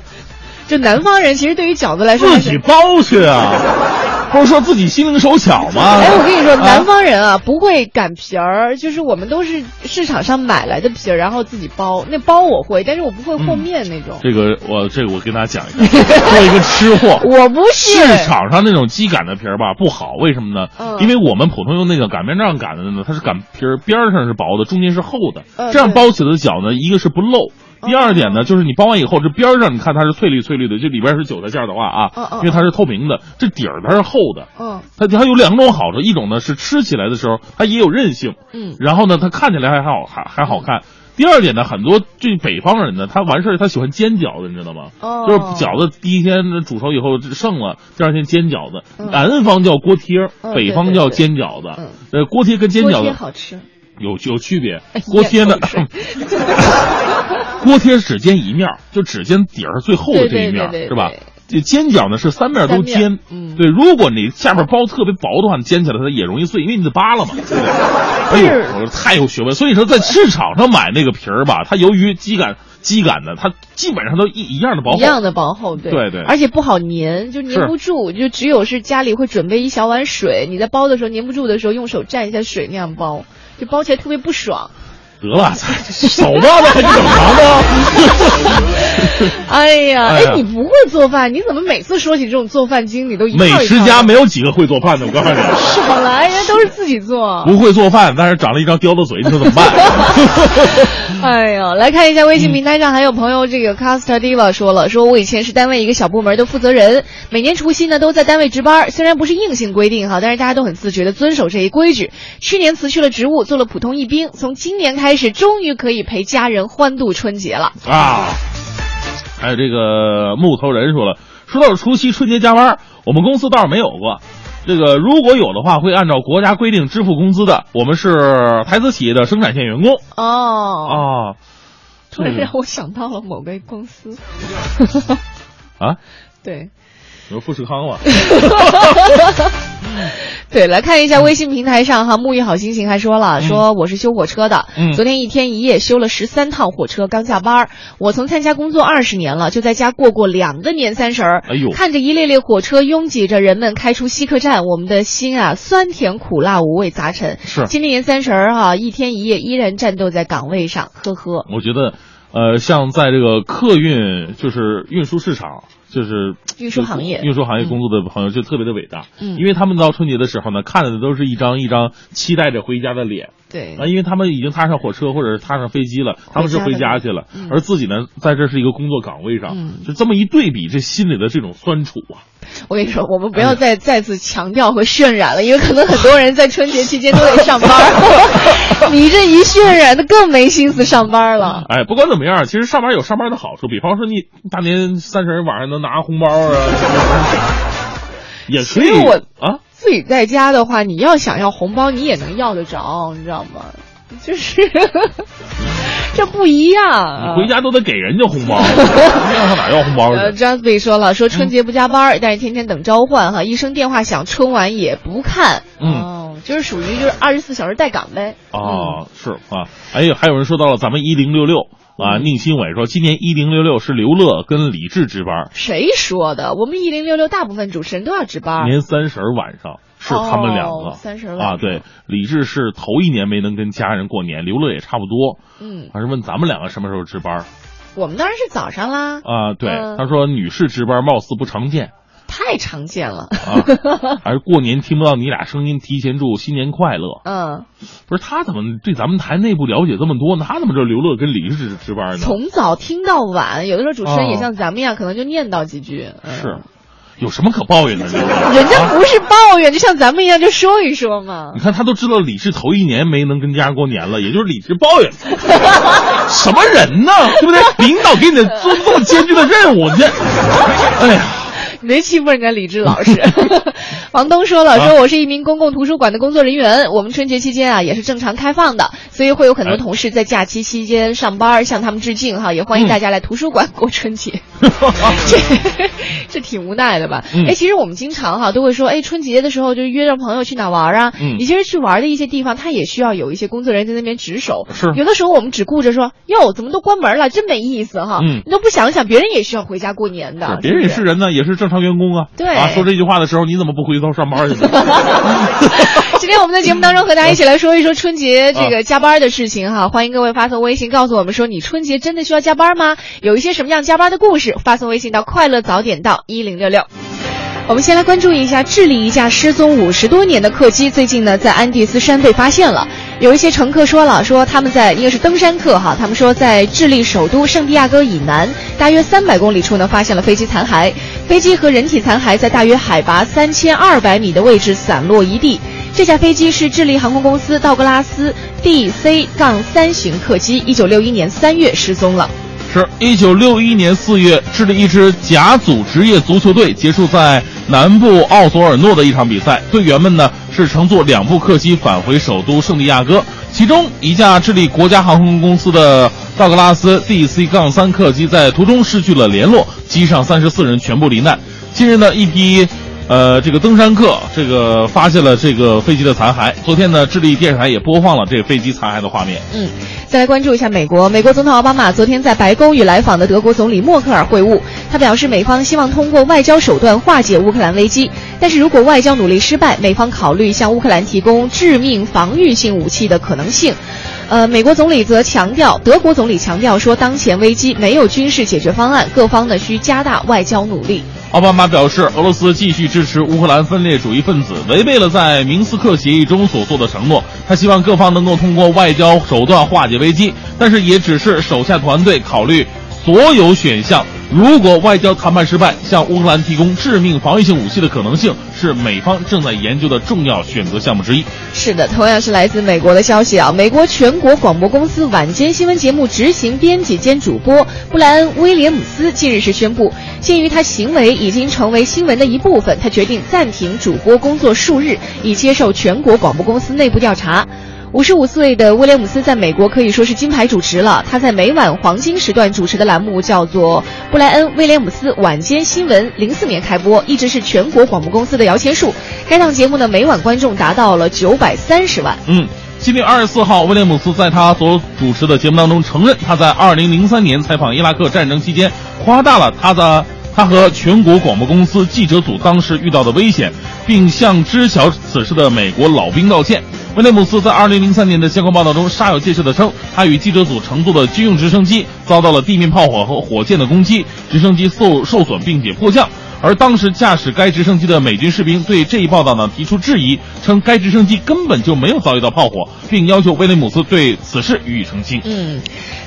就南方人其实对于饺子来说自己包去啊，不是说自己心灵手巧吗？哎，我跟你说，啊南方人啊不会擀皮儿，就是我们都是市场上买来的皮儿，然后自己包。那包我会，但是我不会和面那种。这个我这个我跟大家讲一下，[laughs] 做一个吃货。我不是市场上那种机擀的皮儿吧不好，为什么呢？嗯因为我们普通用那个擀面杖擀的呢，它是擀皮儿边儿上是薄的，中间是厚的，嗯这样包起来的饺呢，一个是不漏。第二点呢，就是你包完以后，这边儿上你看它是翠绿翠绿的，这里边是韭菜馅儿的话啊，因为它是透明的，这底儿它是厚的，嗯它它有两种好处，一种呢是吃起来的时候它也有韧性，嗯然后呢它看起来还好还还好看。第二点呢，很多这北方人呢，他完事儿他喜欢煎饺子，你知道吗？哦就是饺子第一天煮熟以后剩了，第二天煎饺子。嗯南方叫锅贴北方叫煎饺子。嗯呃，锅贴跟煎饺子好吃。有有区别哎。锅贴呢 [laughs] 锅贴只煎一面儿，就只煎底儿最厚的这一面是吧？这煎饺呢是三面都煎，嗯对。如果你下面包特别薄的话，你煎起来它也容易碎，因为你得扒拉嘛，对不对？哎呦，我说太有学问。所以说，在市场上买那个皮儿吧，它由于鸡感。鸡感的，它基本上都一一样的薄厚，一样的薄厚，对对对而且不好粘，就粘不住，就只有是家里会准备一小碗水，你在包的时候粘不住的时候，用手蘸一下水那样包，就包起来特别不爽。得了，手吧，那还正常吗？哎呀，[laughs] 哎呀哎，你不会做饭，你怎么每次说起这种做饭经历都一套美一套食家没有几个会做饭的，我告诉你。[laughs] 少来，人家都是自己做。[laughs] 不会做饭，但是长了一张刁的嘴，你说怎么办？哎呀，来看一下微信平台上还有朋友这个 Casta Diva 说了，说我以前是单位一个小部门的负责人，每年除夕呢都在单位值班，虽然不是硬性规定哈，但是大家都很自觉的遵守这一规矩。去年辞去了职务，做了普通一兵，从今年开始终于可以陪家人欢度春节了。啊，还有这个木头人说了，说到除夕春节加班，我们公司倒是没有过。这个如果有的话，会按照国家规定支付工资的。我们是台资企业的生产线员工 [laughs] 哦，啊，突然让我想到了某个公司。[laughs] 啊，对。你说富士康嘛？[laughs] 对，来看一下微信平台上哈，沐浴好心情还说了，说我是修火车的，嗯昨天一天一夜修了十三趟火车，刚下班儿。我从参加工作二十年了，就在家过过两个年三十儿。哎呦看着一列列火车拥挤着人们开出西客站，我们的心啊酸甜苦辣五味杂陈。是今年年三十儿哈，一天一夜依然战斗在岗位上，呵呵。我觉得，呃，像在这个客运，就是运输市场，就是运输行业。运输行业工作的朋友就特别的伟大，嗯。因为他们到春节的时候呢，看着的都是一张一张期待着回家的脸。对啊，因为他们已经踏上火车或者是踏上飞机了，他们是回家去了，嗯而自己呢，在这是一个工作岗位上，嗯就这么一对比，这心里的这种酸楚啊，我跟你说，我们不要再再次强调和渲染了，因为可能很多人在春节期间都得上班儿 [laughs] [laughs] 你这一渲染，那更没心思上班了。哎，不管怎么样，其实上班有上班的好处，比方说你大年三十晚上能拿红包啊，[laughs] 也可以我啊。自己在家的话，你要想要红包，你也能要得着，你知道吗？就是 [laughs] 这不一样啊。你回家都得给人家红包，[laughs] 你让他哪要红包呃去？，Jasby 说了，说春节不加班，但是天天等召唤哈，一声电话响，春晚也不看。嗯哦，就是属于就是二十四小时待岗呗。啊，是啊，哎呦，还有人说到了咱们一零六六啊，宁新伟说今年一零六六是刘乐跟李志值班，谁说的？我们一零六六大部分主持人都要值班。年三十晚上是他们两个。啊，对，李志是头一年没能跟家人过年，刘乐也差不多。嗯，还是问咱们两个什么时候值班我们当然是早上啦，啊？对，嗯他说女士值班貌似不常见太常见了。啊，[laughs] 还是过年听不到你俩声音，提前祝新年快乐。嗯，不是他怎么对咱们台内部了解这么多呢？他怎么知道刘乐跟李志值班呢？从早听到晚，有的时候主持人也哦像咱们一样，可能就念叨几句。嗯是，有什么可抱怨的？[laughs] 人家啊不是抱怨，就像咱们一样，就说一说嘛你。看，他都知道李志头一年没能跟家人过年了，也就是李志抱怨，[laughs] 什么人呢？对不对？领导给你的做这么艰巨的任务，你这，哎呀，[laughs] 你别欺负人家李志老师。[laughs] 王东说了，啊说我是一名公共图书馆的工作人员，我们春节期间啊也是正常开放的，所以会有很多哎同事在假期期间上班，向他们致敬哈，也欢迎大家来图书馆过春节。[laughs] 这这挺无奈的吧？嗯哎，其实我们经常哈都会说，哎，春节的时候就约着朋友去哪玩啊？嗯你其实去玩的一些地方，他也需要有一些工作人员在那边值守。是有的时候我们只顾着说，哟，怎么都关门了，真没意思哈。嗯你都不想想，别人也需要回家过年的，别人也是人呢，也是正常员工啊。对啊，说这句话的时候，你怎么不回头上班去呢？[laughs] 今天我们在节目当中和大家一起来说一说春节这个加班的事情哈，[laughs] 欢迎各位发送微信告诉我们说你春节真的需要加班吗？有一些什么样加班的故事，发送微信到快乐早点到一零六六。我们先来关注一下智利一架失踪五十多年的客机，最近呢在安第斯山被发现了。有一些乘客说了，说他们在应该是登山客哈，他们说在智利首都圣地亚哥以南大约三百公里处呢发现了飞机残骸，飞机和人体残骸在大约海拔三千二百米的位置散落一地。这架飞机是智利航空公司道格拉斯 DC 杠三型客机，一九六一年三月失踪了。是一九六一年四月，智利一支甲组职业足球队结束在南部奥索尔诺的一场比赛，队员们呢是乘坐两部客机返回首都圣地亚哥，其中一架智利国家航空公司的道格拉斯 DC 杠三客机在途中失去了联络，机上三十四人全部罹难。近日呢，一批。呃，这个登山客这个发现了这个飞机的残骸。昨天呢，智利电视台也播放了这个飞机残骸的画面。嗯，再来关注一下美国。美国总统奥巴马昨天在白宫与来访的德国总理默克尔会晤，他表示美方希望通过外交手段化解乌克兰危机，但是如果外交努力失败，美方考虑向乌克兰提供致命防御性武器的可能性。呃，美国总理则强调，德国总理强调说，当前危机没有军事解决方案，各方呢需加大外交努力。奥巴马表示，俄罗斯继续支持乌克兰分裂主义分子，违背了在明斯克协议中所做的承诺。他希望各方能够通过外交手段化解危机，但是也只是手下团队考虑所有选项。如果外交谈判失败，向乌克兰提供致命防御性武器的可能性是美方正在研究的重要选择项目之一。是的，同样是来自美国的消息啊，美国全国广播公司晚间新闻节目执行编辑兼主播布莱恩·威廉姆斯近日是宣布，鉴于他行为已经成为新闻的一部分，他决定暂停主播工作数日，以接受全国广播公司内部调查。五十五岁的威廉姆斯在美国可以说是金牌主持了。他在每晚黄金时段主持的栏目叫做《布莱恩·威廉姆斯晚间新闻》，零四年开播，一直是全国广播公司的摇钱树。该档节目呢，每晚观众达到了九百三十万。嗯，今年二十四号，威廉姆斯在他所主持的节目当中承认，他在二零零三年采访伊拉克战争期间夸大了他的他和全国广播公司记者组当时遇到的危险，并向知晓此事的美国老兵道歉。威廉姆斯在二零零三年的相关报道中煞有介事地称，他与记者组乘坐的军用直升机遭到了地面炮火和火箭的攻击，直升机受受损并且迫降。而当时驾驶该直升机的美军士兵对这一报道呢提出质疑，称该直升机根本就没有遭遇到炮火，并要求威廉姆斯对此事予以澄清。嗯，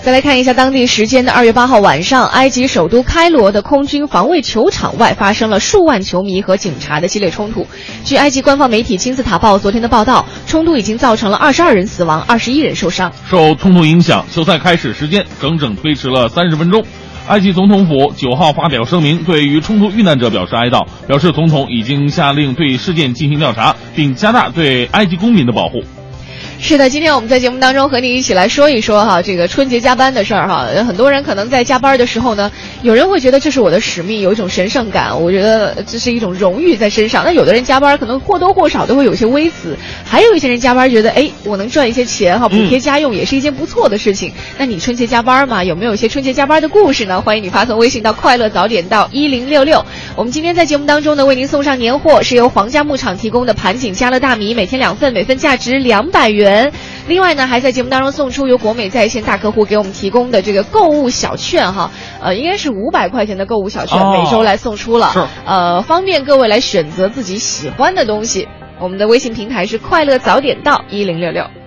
再来看一下当地时间的二月八号晚上，埃及首都开罗的空军防卫球场外发生了数万球迷和警察的激烈冲突。据埃及官方媒体金字塔报昨天的报道，冲突已经造成了二十二人死亡，二十一人受伤。受冲突影响，球赛开始时间整整推迟了三十分钟。埃及总统府九号发表声明，对于冲突遇难者表示哀悼，表示总统已经下令对事件进行调查，并加大对埃及公民的保护。是的，今天我们在节目当中和你一起来说一说哈这个春节加班的事儿哈。很多人可能在加班的时候呢，有人会觉得这是我的使命，有一种神圣感，我觉得这是一种荣誉在身上。那有的人加班可能或多或少都会有些微词，还有一些人加班觉得哎，我能赚一些钱哈，补贴家用也是一件不错的事情。那你春节加班嘛？有没有一些春节加班的故事呢？欢迎你发送微信到快乐早点到一零六六。我们今天在节目当中呢，为您送上年货，是由皇家牧场提供的盘锦家乐大米，每天两份，每份价值两百元。另外呢，还在节目当中送出由国美在线大客户给我们提供的这个购物小券哈，呃，应该是五百块钱的购物小券，每周来送出了，呃，方便各位来选择自己喜欢的东西。我们的微信平台是快乐早点到一零六六。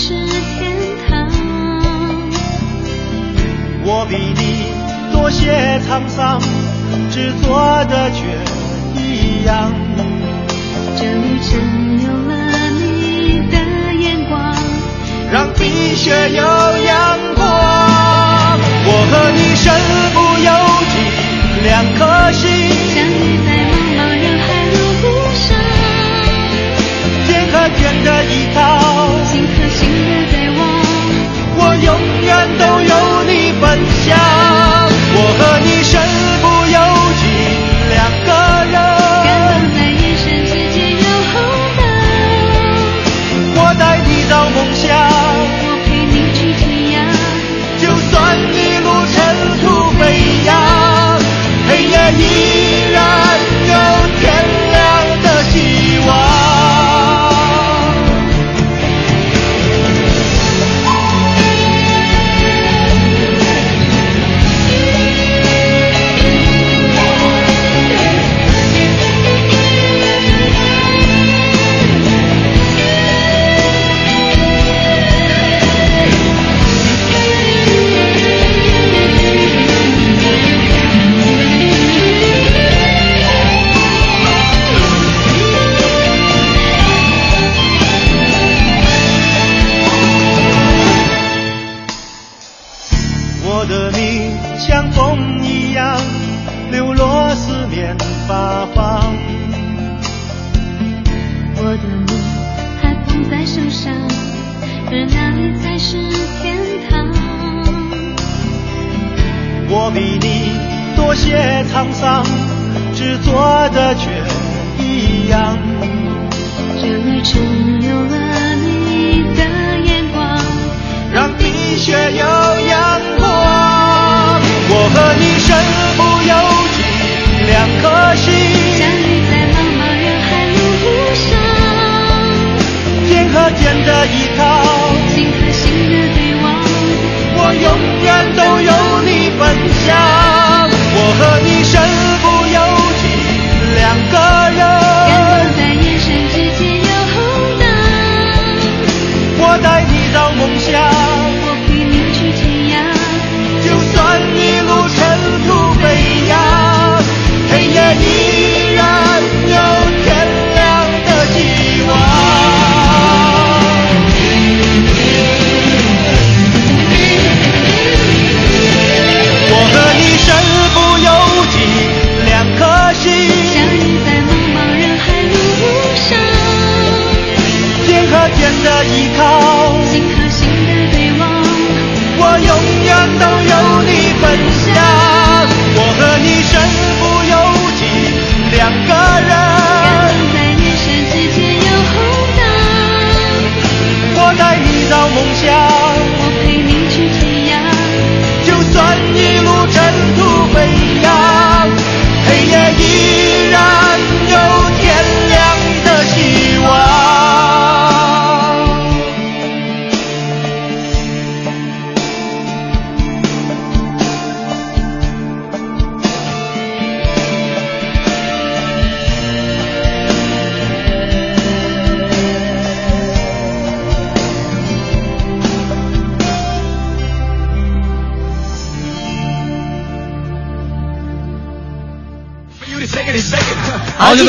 是天堂？我比你多些沧桑，执着的却一样。这里只有了你的眼光，让冰雪有阳光。我和你身不由己，两颗心相遇在茫茫人海路上，天和天的依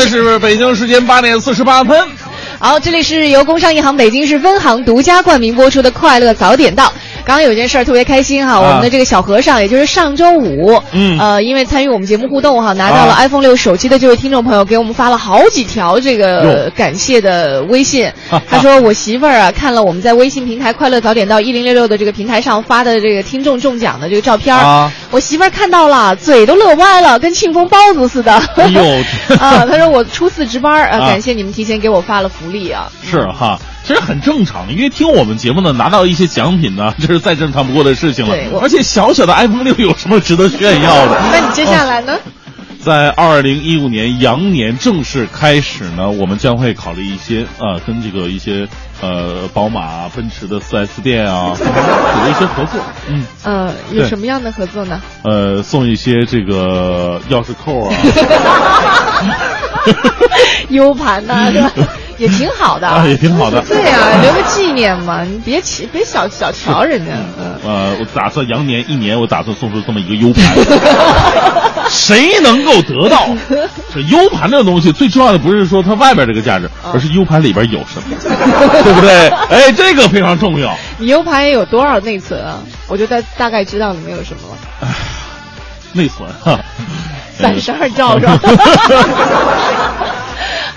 是北京时间八点四十八分。好，这里是由工商银行北京市分行独家冠名播出的《快乐早点到》。刚刚有件事儿特别开心哈，我们的这个小和尚，也就是上周五，嗯呃，因为参与我们节目互动哈，拿到了啊 iPhone 六手机的这位听众朋友给我们发了好几条这个感谢的微信。他说我媳妇儿啊看了我们在微信平台“快乐早点到”一零六六的这个平台上发的这个听众中奖的这个照片儿啊，我媳妇儿看到了，嘴都乐歪了，跟庆丰包子似的。哎呦 [laughs] 啊，他说我初次值班儿啊，啊感谢你们提前给我发了福利啊。是哈，其实很正常，因为听我们节目呢，拿到一些奖品呢，[laughs] 这是再正常不过的事情了对。而且小小的 iPhone 六有什么值得炫耀的？[laughs] 那你接下来呢？在二零一五年羊年正式开始呢，我们将会考虑一些呃，跟这个一些呃宝马、奔驰的四 S 店啊，[laughs] 有一些合作。嗯，呃，有什么样的合作呢？呃，送一些这个钥匙扣啊，[laughs] [laughs] U 盘呐？也挺好的，啊也挺好的对呀、留个纪念嘛，你别起，别小小瞧人家。嗯，呃，我打算羊年一年，我打算送出这么一个 U 盘，谁能够得到？[laughs] 这 U 盘这个东西最重要的不是说它外边这个价值，而是 U 盘里边有什么，对不对？[laughs] 哎，这个非常重要。你 U 盘也有多少内存啊？我就大大概知道里面有什么了。内存哈，三十二兆是吧？[laughs]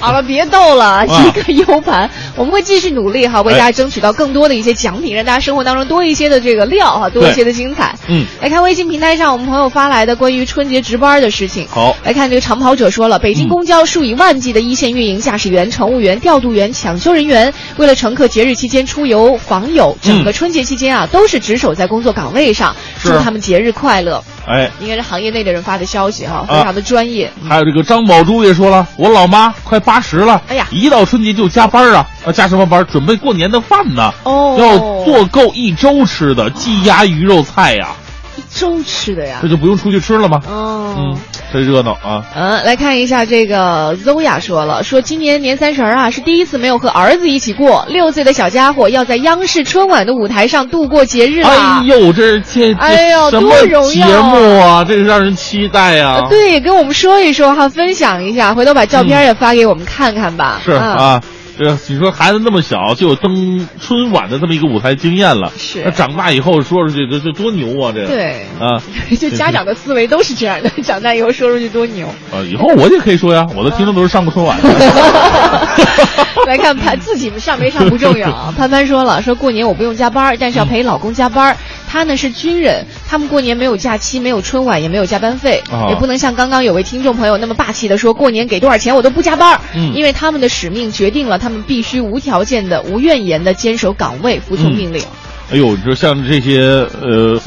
好了，别逗了，一个 U 盘，我们会继续努力哈，为大家争取到更多的一些奖品，让大家生活当中多一些的这个料哈，多一些的精彩。嗯，来看微信平台上我们朋友发来的关于春节值班的事情。好来看这个长跑者说了，北京公交数以万计的一线运营驾驶员、乘务员、调度员、抢修人员，为了乘客节日期间出游访友，整个春节期间啊，都是值守在工作岗位上，祝他们节日快乐。哎，应该是行业内的人发的消息哈，非啊常的专业。还有这个张宝珠也说了，我老妈快八十了，哎呀一到春节就加班啊，啊加什么班？准备过年的饭呢，哦要做够一周吃的鸡鸭鱼肉菜呀，一周吃的呀这。就不用出去吃了吗？哦嗯，真热闹啊！嗯，来看一下这个 Zoya 说了，说今年年三十儿啊是第一次没有和儿子一起过，六岁的小家伙要在央视春晚的舞台上度过节日了。哎呦，这这哎呦什么多荣耀节目啊？这是让人期待呀、呃对，跟我们说一说哈，分享一下，回头把照片也发给我们看看吧。是嗯、，啊。这你说孩子那么小就有登春晚的这么一个舞台经验了，是那长大以后说出去这这多牛啊！这对，啊，[laughs] 就家长的思维都是这样的，长大以后说出去多牛。啊，以后我也可以说呀，我的听众都是上过春晚的。[laughs] 来看潘自己上没上不重要啊。潘潘说了，说过年我不用加班，但是要陪老公加班。他呢是军人，他们过年没有假期，没有春晚，也没有加班费，哦也不能像刚刚有位听众朋友那么霸气的说过年给多少钱我都不加班儿，嗯。因为他们的使命决定了他们必须无条件的、无怨言的坚守岗位，服从命令。哎呦，你说像这些呃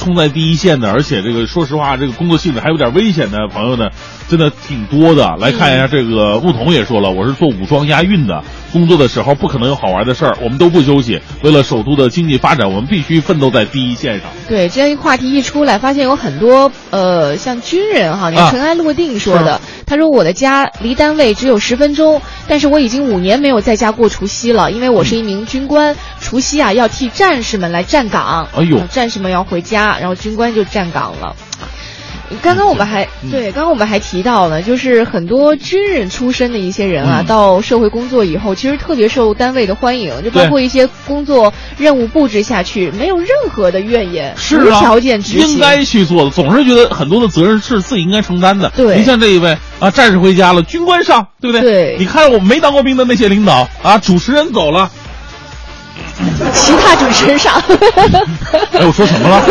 冲在第一线的，而且这个说实话，这个工作性质还有点危险的朋友呢，真的挺多的。来看一下这个牧童也说了，我是做武装押运的，工作的时候不可能有好玩的事儿，我们都不休息。为了首都的经济发展，我们必须奋斗在第一线上。对，这样一话题一出来，发现有很多呃，像军人哈，你尘埃落定说的，他说我的家离单位只有十分钟，但是我已经五年没有在家过除夕了，因为我是一名军官，除夕啊要替战士们来站岗，哎呦呃战士们要回家，然后军官就站岗了。刚刚我们还嗯对，刚刚我们还提到了，就是很多军人出身的一些人啊，嗯到社会工作以后，其实特别受单位的欢迎，就包括一些工作任务布置下去，没有任何的怨言，是啊，无条件执行，应该去做的。总是觉得很多的责任是自己应该承担的。对您像这一位啊，战士回家了，军官上，对不对？对你看我们没当过兵的那些领导啊，主持人走了，其他主持人上。[laughs] 哎，我说什么了？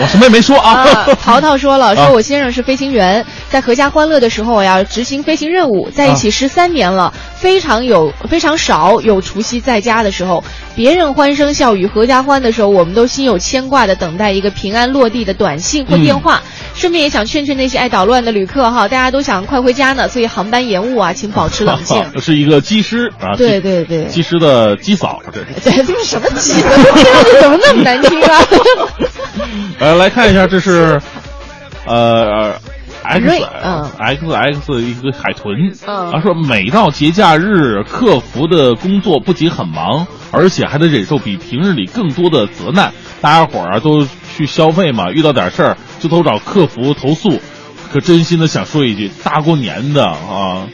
我什么也没说啊。啊，淘淘说了，啊说我先生是飞行员，在阖家欢乐的时候我要执行飞行任务，在一起十三年了，非常有非常少有除夕在家的时候，别人欢声笑语、阖家欢的时候，我们都心有牵挂的等待一个平安落地的短信或电话。顺便也想劝劝那些爱捣乱的旅客哈，大家都想快回家呢，所以航班延误啊，请保持冷静。[laughs] 是一个机师啊，对对对机师的机嫂，这是。对，这是什么鸡？听上去怎么那么难听啊？[laughs] 呃，来看一下，这是，呃，X X X 一个海豚，嗯啊，说每到节假日，客服的工作不仅很忙，而且还得忍受比平日里更多的责难。大家伙儿啊都去消费嘛，遇到点事儿就都找客服投诉。可真心的想说一句，大过年的啊，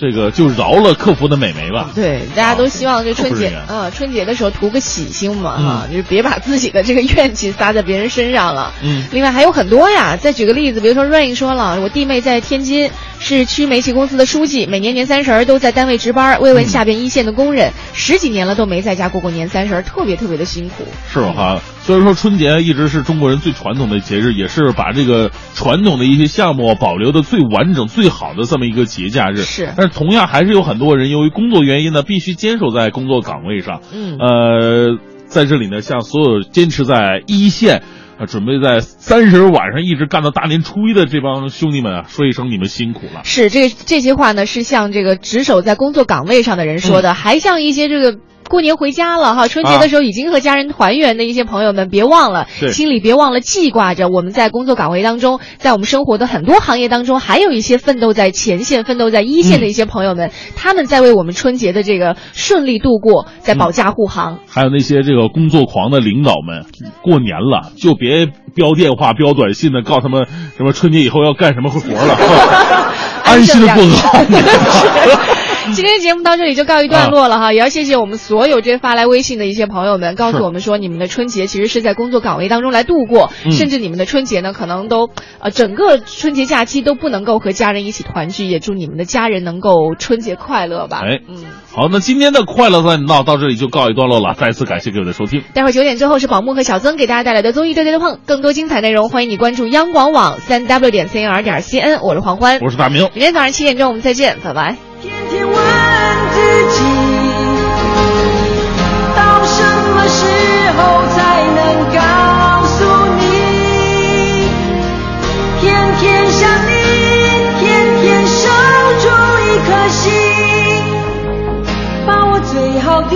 这个就饶了客服的美眉吧。对，大家都希望这春节客服人员啊，春节的时候图个喜庆嘛，嗯哈、就是别把自己的这个怨气撒在别人身上了。嗯另外还有很多呀，再举个例子，比如说 Rain 说了，我弟妹在天津是区煤气公司的书记，每年年三十儿都在单位值班，慰问下边一线的工人，十几年了都没在家过过年三十儿，特别特别的辛苦。是哈，虽然说春节一直是中国人最传统的节日，也是把这个传统的一些项目保留的最完整、最好的这么一个节假日。是但是同样还是有很多人由于工作原因呢，必须坚守在工作岗位上。嗯呃，在这里呢，向所有坚持在一线。啊，准备在三十晚上一直干到大年初一的这帮兄弟们啊，说一声你们辛苦了。是这这些话呢，是向这个值守在工作岗位上的人说的，还向一些这个。过年回家了哈，春节的时候已经和家人团圆的一些朋友们，别忘了心里别忘了记挂着我们在工作岗位当中，在我们生活的很多行业当中，还有一些奋斗在前线、奋斗在一线的一些朋友们，他们在为我们春节的这个顺利度过，在保驾护航。还有那些这个工作狂的领导们，过年了就别标电话、标短信的，告诉他们什么春节以后要干什么活了，[laughs] 安心的过个好年。今天节目到这里就告一段落了哈，也要谢谢我们所有这发来微信的一些朋友们，告诉我们说你们的春节其实是在工作岗位当中来度过，嗯甚至你们的春节呢可能都呃整个春节假期都不能够和家人一起团聚，也祝你们的家人能够春节快乐吧。哎嗯，好，那今天的快乐在闹到这里就告一段落了，再次感谢各位的收听。待会儿九点之后是宝木和小曾给大家带来的综艺对对对碰，更多精彩内容欢迎你关注央广网三 w 点 cnr 点 cn，我是黄欢，我是大明。明天早上七点钟我们再见，拜拜。天天问自己，到什么时候才能告诉你？天天想你，天天守住一颗心，把我最好的